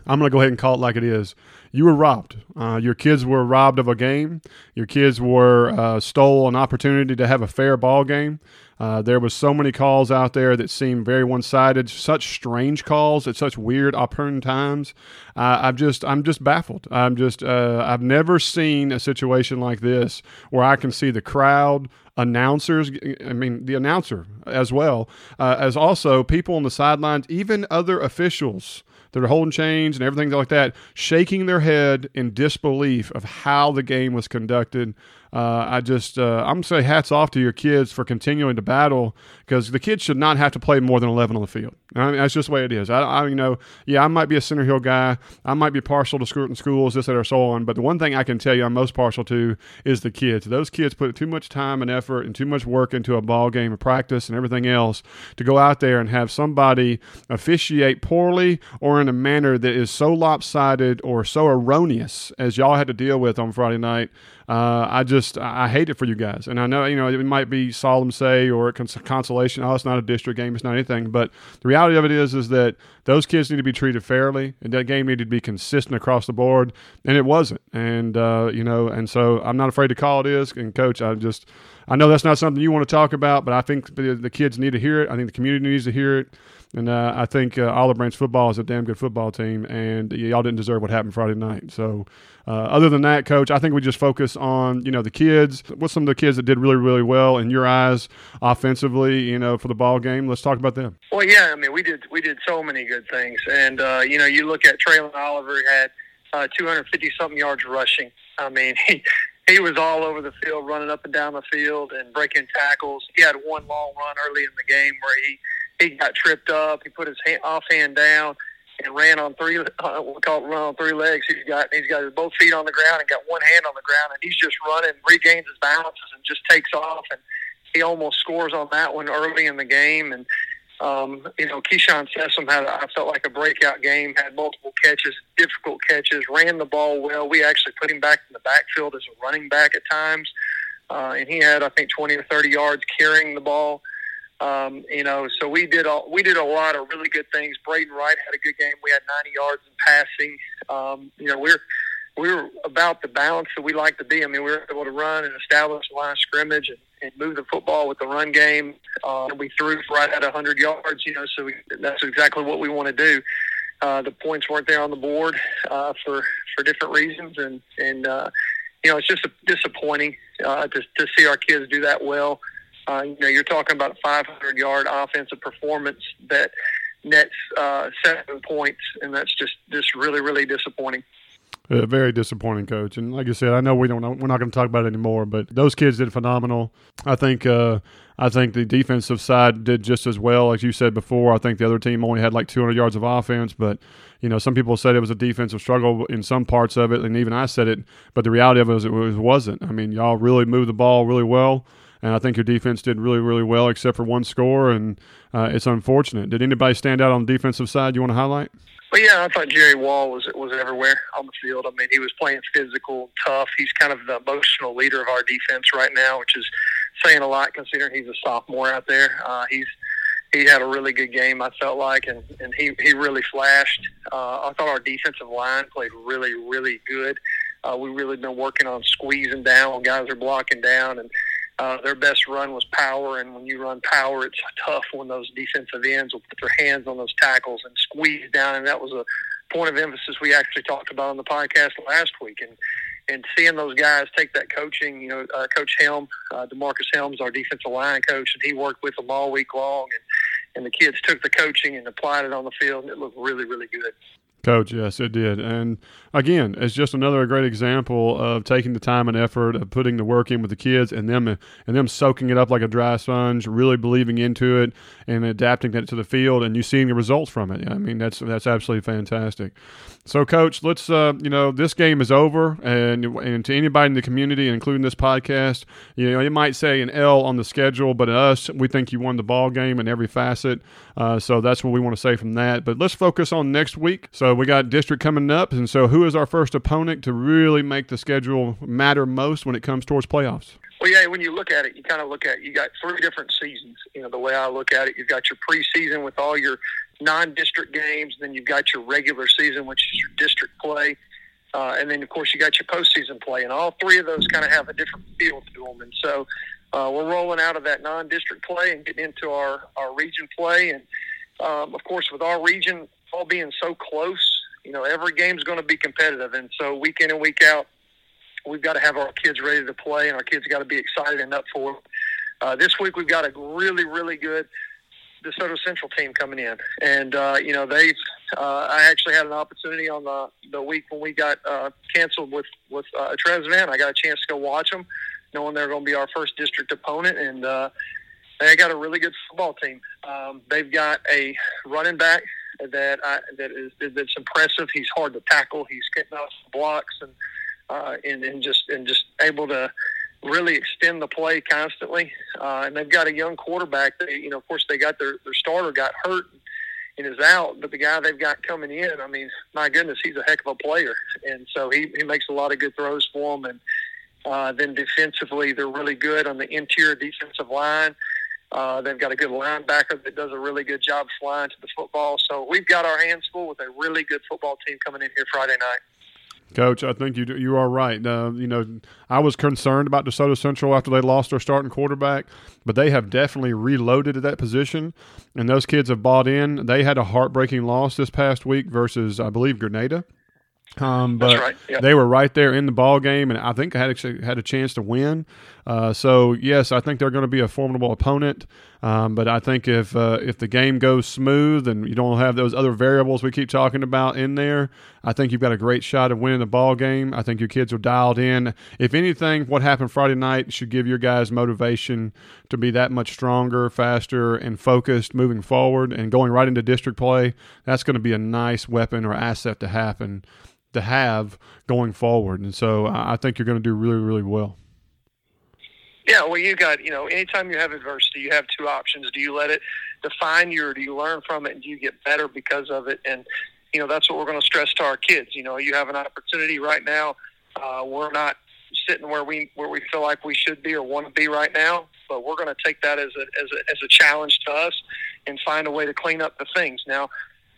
I'm going to go ahead and call it like it is. You were robbed. Uh, your kids were robbed of a game. Your kids were uh, stole an opportunity to have a fair ball game. Uh, there was so many calls out there that seemed very one-sided, such strange calls at such weird, opportune times. I've just, I'm just baffled. I'm just, uh, I've never seen a situation like this where I can see the crowd, announcers. I mean, the announcer as well uh, as also people on the sidelines, even other officials that are holding chains and everything like that, shaking their head in disbelief of how the game was conducted. Uh, I just, uh, I'm say hats off to your kids for continuing to battle because the kids should not have to play more than 11 on the field. I mean, that's just the way it is. I, I, you know, yeah, I might be a Center Hill guy. I might be partial to certain schools, this, that, or so on. But the one thing I can tell you I'm most partial to is the kids. Those kids put too much time and effort and too much work into a ball game of practice and everything else to go out there and have somebody officiate poorly or in a manner that is so lopsided or so erroneous as y'all had to deal with on Friday night. Uh, I just I hate it for you guys, and I know you know it might be solemn say or consolation. Oh, it's not a district game, it's not anything. But the reality of it is, is that those kids need to be treated fairly, and that game needed to be consistent across the board, and it wasn't. And uh, you know, and so I'm not afraid to call it is. And coach, I just I know that's not something you want to talk about, but I think the, the kids need to hear it. I think the community needs to hear it. And uh, I think uh, Olive Branch football is a damn good football team, and y'all didn't deserve what happened Friday night. So, uh, other than that, Coach, I think we just focus on you know the kids. What's some of the kids that did really really well in your eyes offensively? You know, for the ball game. Let's talk about them. Well, yeah, I mean we did we did so many good things, and uh, you know you look at Traylon Oliver had uh, 250 something yards rushing. I mean <laughs> he he was all over the field, running up and down the field and breaking tackles. He had one long run early in the game where he he got tripped up. He put his hand, off hand down and ran on three. Uh, we call it run on three legs. He's got he's got his both feet on the ground and got one hand on the ground, and he's just running, regains his balances, and just takes off. And he almost scores on that one early in the game. And um, you know, Keyshawn Sessom had I felt like a breakout game. Had multiple catches, difficult catches, ran the ball well. We actually put him back in the backfield as a running back at times, uh, and he had I think 20 or 30 yards carrying the ball. Um, you know, so we did a, we did a lot of really good things. Braden Wright had a good game. We had 90 yards in passing. Um, you know, we're we're about the balance that we like to be. I mean, we were able to run and establish a line of scrimmage and, and move the football with the run game. Uh, we threw right at 100 yards. You know, so we, that's exactly what we want to do. uh, the points weren't there on the board uh, for for different reasons, and and uh, you know it's just disappointing uh, to to see our kids do that well. Uh, you know, you're talking about a 500 yard offensive performance that nets uh, seven points, and that's just just really really disappointing. Uh, very disappointing, coach. And like I said, I know we don't we're not going to talk about it anymore, but those kids did phenomenal. I think uh, I think the defensive side did just as well as you said before. I think the other team only had like 200 yards of offense, but you know some people said it was a defensive struggle in some parts of it, and even I said it. But the reality of it was it was, wasn't. I mean, y'all really moved the ball really well. And I think your defense did really, really well, except for one score, and uh, it's unfortunate. Did anybody stand out on the defensive side you want to highlight? But yeah, I thought Jerry Wall was was everywhere on the field. I mean, he was playing physical, tough. He's kind of the emotional leader of our defense right now, which is saying a lot considering he's a sophomore out there. Uh, he's he had a really good game. I felt like, and and he he really flashed. Uh, I thought our defensive line played really really good. Uh, we really been working on squeezing down when guys are blocking down and uh, their best run was power, and when you run power, it's tough when those defensive ends will put their hands on those tackles and squeeze down. And that was a point of emphasis we actually talked about on the podcast last week. And and seeing those guys take that coaching, you know, uh, Coach Helm, uh, Demarcus Helms, our defensive line coach, and he worked with them all week long. And and the kids took the coaching and applied it on the field, and it looked really, really good. Coach, yes, it did. And again, it's just another great example of taking the time and effort of putting the work in with the kids and them and them soaking it up like a dry sponge, really believing into it and adapting that to the field and you seeing the results from it. I mean, that's that's absolutely fantastic. So, Coach, let's uh, you know this game is over, and and to anybody in the community, including this podcast, you know, it might say an L on the schedule, but us, we think you won the ball game in every facet. Uh, so that's what we want to say from that. But let's focus on next week. So we got district coming up, and so who is our first opponent to really make the schedule matter most when it comes towards playoffs? Well, yeah, when you look at it, you kind of look at you got three different seasons. You know, the way I look at it, you've got your preseason with all your non-district games. Then you've got your regular season, which is your district play. Uh, and then, of course, you got your postseason play. And all three of those kind of have a different feel to them. And so uh, we're rolling out of that non-district play and getting into our, our region play. And, um, of course, with our region all being so close, you know, every game's going to be competitive. And so week in and week out, we've got to have our kids ready to play, and our kids got to be excited and up for it. Uh, this week we've got a really, really good – DeSoto Central team coming in, and uh, you know they. Uh, I actually had an opportunity on the the week when we got uh, canceled with with uh, Tresvant. I got a chance to go watch them, knowing they're going to be our first district opponent, and uh, they got a really good football team. Um, they've got a running back that I, that is that's impressive. He's hard to tackle. He's getting off blocks and uh, and and just and just able to really extend the play constantly. Uh, and they've got a young quarterback. That, you know, of course, they got their their starter got hurt and is out, but the guy they've got coming in, I mean, my goodness, he's a heck of a player, and so he he makes a lot of good throws for them. And uh, then defensively, they're really good on the interior defensive line. Uh, they've got a good linebacker that does a really good job flying to the football. So we've got our hands full with a really good football team coming in here Friday night. Coach, I think you you are right. Uh, you know, I was concerned about DeSoto Central after they lost their starting quarterback, but they have definitely reloaded at that position, and those kids have bought in. They had a heartbreaking loss this past week versus, I believe, Grenada. Um, but right. yep. they were right there in the ball game, and I think I had actually had a chance to win. Uh, so yes, I think they're going to be a formidable opponent. Um, but I think if uh, if the game goes smooth and you don't have those other variables we keep talking about in there, I think you've got a great shot of winning the ball game. I think your kids are dialed in. If anything, what happened Friday night should give your guys motivation to be that much stronger, faster, and focused moving forward and going right into district play. That's going to be a nice weapon or asset to happen to have going forward. And so I think you're going to do really, really well. Yeah, well, you got, you know, anytime you have adversity, you have two options. Do you let it define you or do you learn from it and do you get better because of it? And, you know, that's what we're going to stress to our kids. You know, you have an opportunity right now. Uh, we're not sitting where we where we feel like we should be or want to be right now, but we're going to take that as a, as a as a challenge to us and find a way to clean up the things. Now,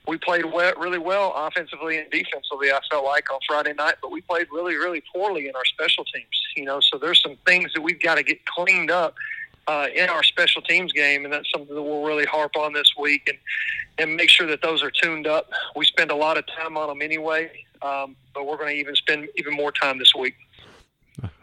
we played really well offensively and defensively. I felt like on Friday night, but we played really, really poorly in our special teams. You know, so there's some things that we've got to get cleaned up uh, in our special teams game, and that's something that we'll really harp on this week and and make sure that those are tuned up. We spend a lot of time on them anyway, um, but we're going to even spend even more time this week.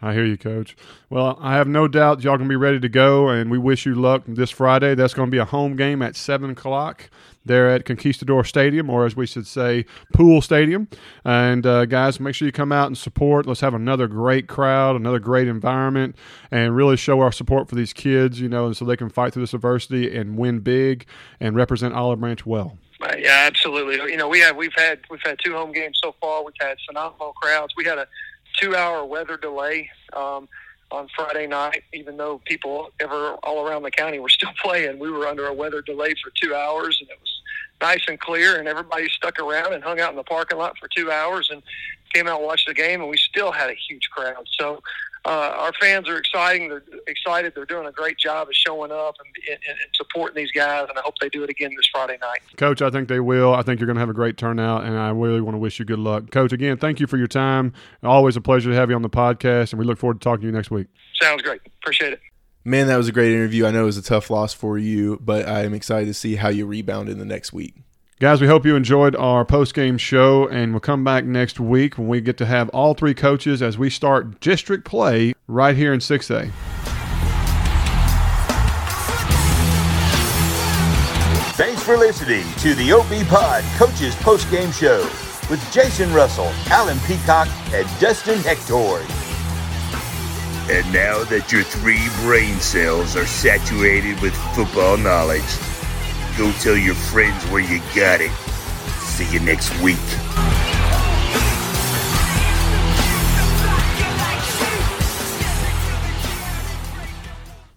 I hear you, Coach. Well, I have no doubt y'all gonna be ready to go, and we wish you luck this Friday. That's going to be a home game at seven o'clock there at Conquistador Stadium, or as we should say, Pool Stadium. And uh, guys, make sure you come out and support. Let's have another great crowd, another great environment, and really show our support for these kids. You know, and so they can fight through this adversity and win big and represent Olive Branch well. Uh, yeah, absolutely. You know, we have we've had we've had two home games so far. We've had phenomenal crowds. We had a two-hour weather delay um, on Friday night, even though people ever all around the county were still <laughs> playing. We were under a weather delay for two hours, and it was nice and clear, and everybody stuck around and hung out in the parking lot for two hours and came out and watched the game, and we still had a huge crowd. So uh, our fans are exciting. They're excited. They're doing a great job of showing up and, and, and, supporting these guys, and I hope they do it again this Friday night. Coach, I think they will. I think you're going to have a great turnout, and I really want to wish you good luck. Coach, again, thank you for your time. Always a pleasure to have you on the podcast, and we look forward to talking to you next week. Sounds great. Appreciate it. Man, that was a great interview. I know it was a tough loss for you, but I am excited to see how you rebound in the next week. Guys, we hope you enjoyed our post game show, and we'll come back next week when we get to have all three coaches as we start district play right here in 6A. Thanks for listening to the OB Pod Coaches Post Game Show with Jason Russell, Alan Peacock, and Dustin Hector. And now that your three brain cells are saturated with football knowledge, Go tell your friends where you got it. See you next week.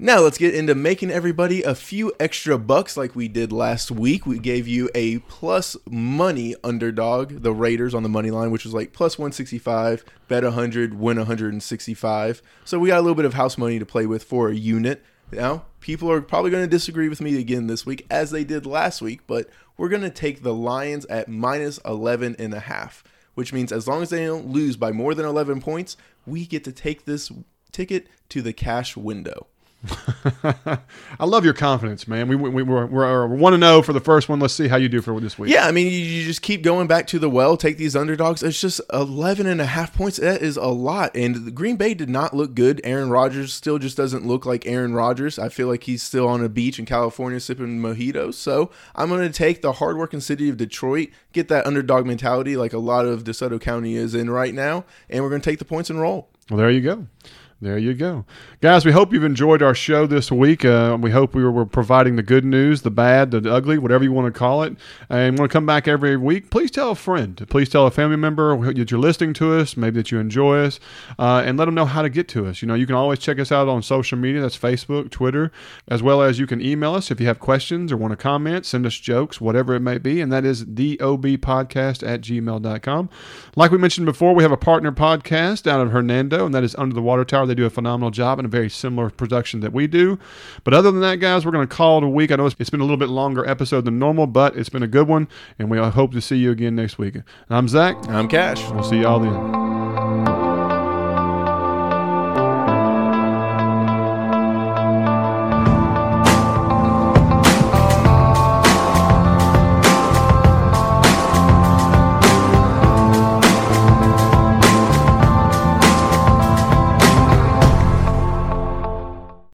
Now let's get into making everybody a few extra bucks like we did last week. We gave you a plus money underdog, the Raiders on the money line, which was like plus 165, bet 100, win 165. So we got a little bit of house money to play with for a unit. Now, people are probably going to disagree with me again this week, as they did last week, but we're going to take the Lions at minus 11 and a half, which means as long as they don't lose by more than 11 points, we get to take this ticket to the cash window. <laughs> I love your confidence, man. We, we, we're, we're one to oh know for the first one. Let's see how you do for this week. Yeah, I mean, you, you, just keep going back to the well, take these underdogs. It's just 11 and a half points. That is a lot. And Green Bay did not look good. Aaron Rodgers still just doesn't look like Aaron Rodgers. I feel like he's still on a beach in California sipping mojitos. So I'm going to take the hardworking city of Detroit, get that underdog mentality like a lot of DeSoto County is in right now, and we're going to take the points and roll. Well, there you go. There you go. Guys, we hope you've enjoyed our show this week. Uh, we hope we were, providing the good news, the bad, the ugly, whatever you want to call it. And want to come back every week. Please tell a friend. Please tell a family member that you're listening to us, maybe that you enjoy us, uh, and let them know how to get to us. You know, you can always check us out on social media. That's Facebook, Twitter, as well as you can email us if you have questions or want to comment, send us jokes, whatever it may be. And that is theobpodcast at gmail.com. Like we mentioned before, we have a partner podcast out of Hernando, and that is Under the Water Tower. They do a phenomenal job in a very similar production that we do. But other than that, guys, we're going to call it a week. I know it's been a little bit longer episode than normal, but it's been a good one, and we hope to see you again next week. I'm Zach. I'm Cash. We'll see y'all then.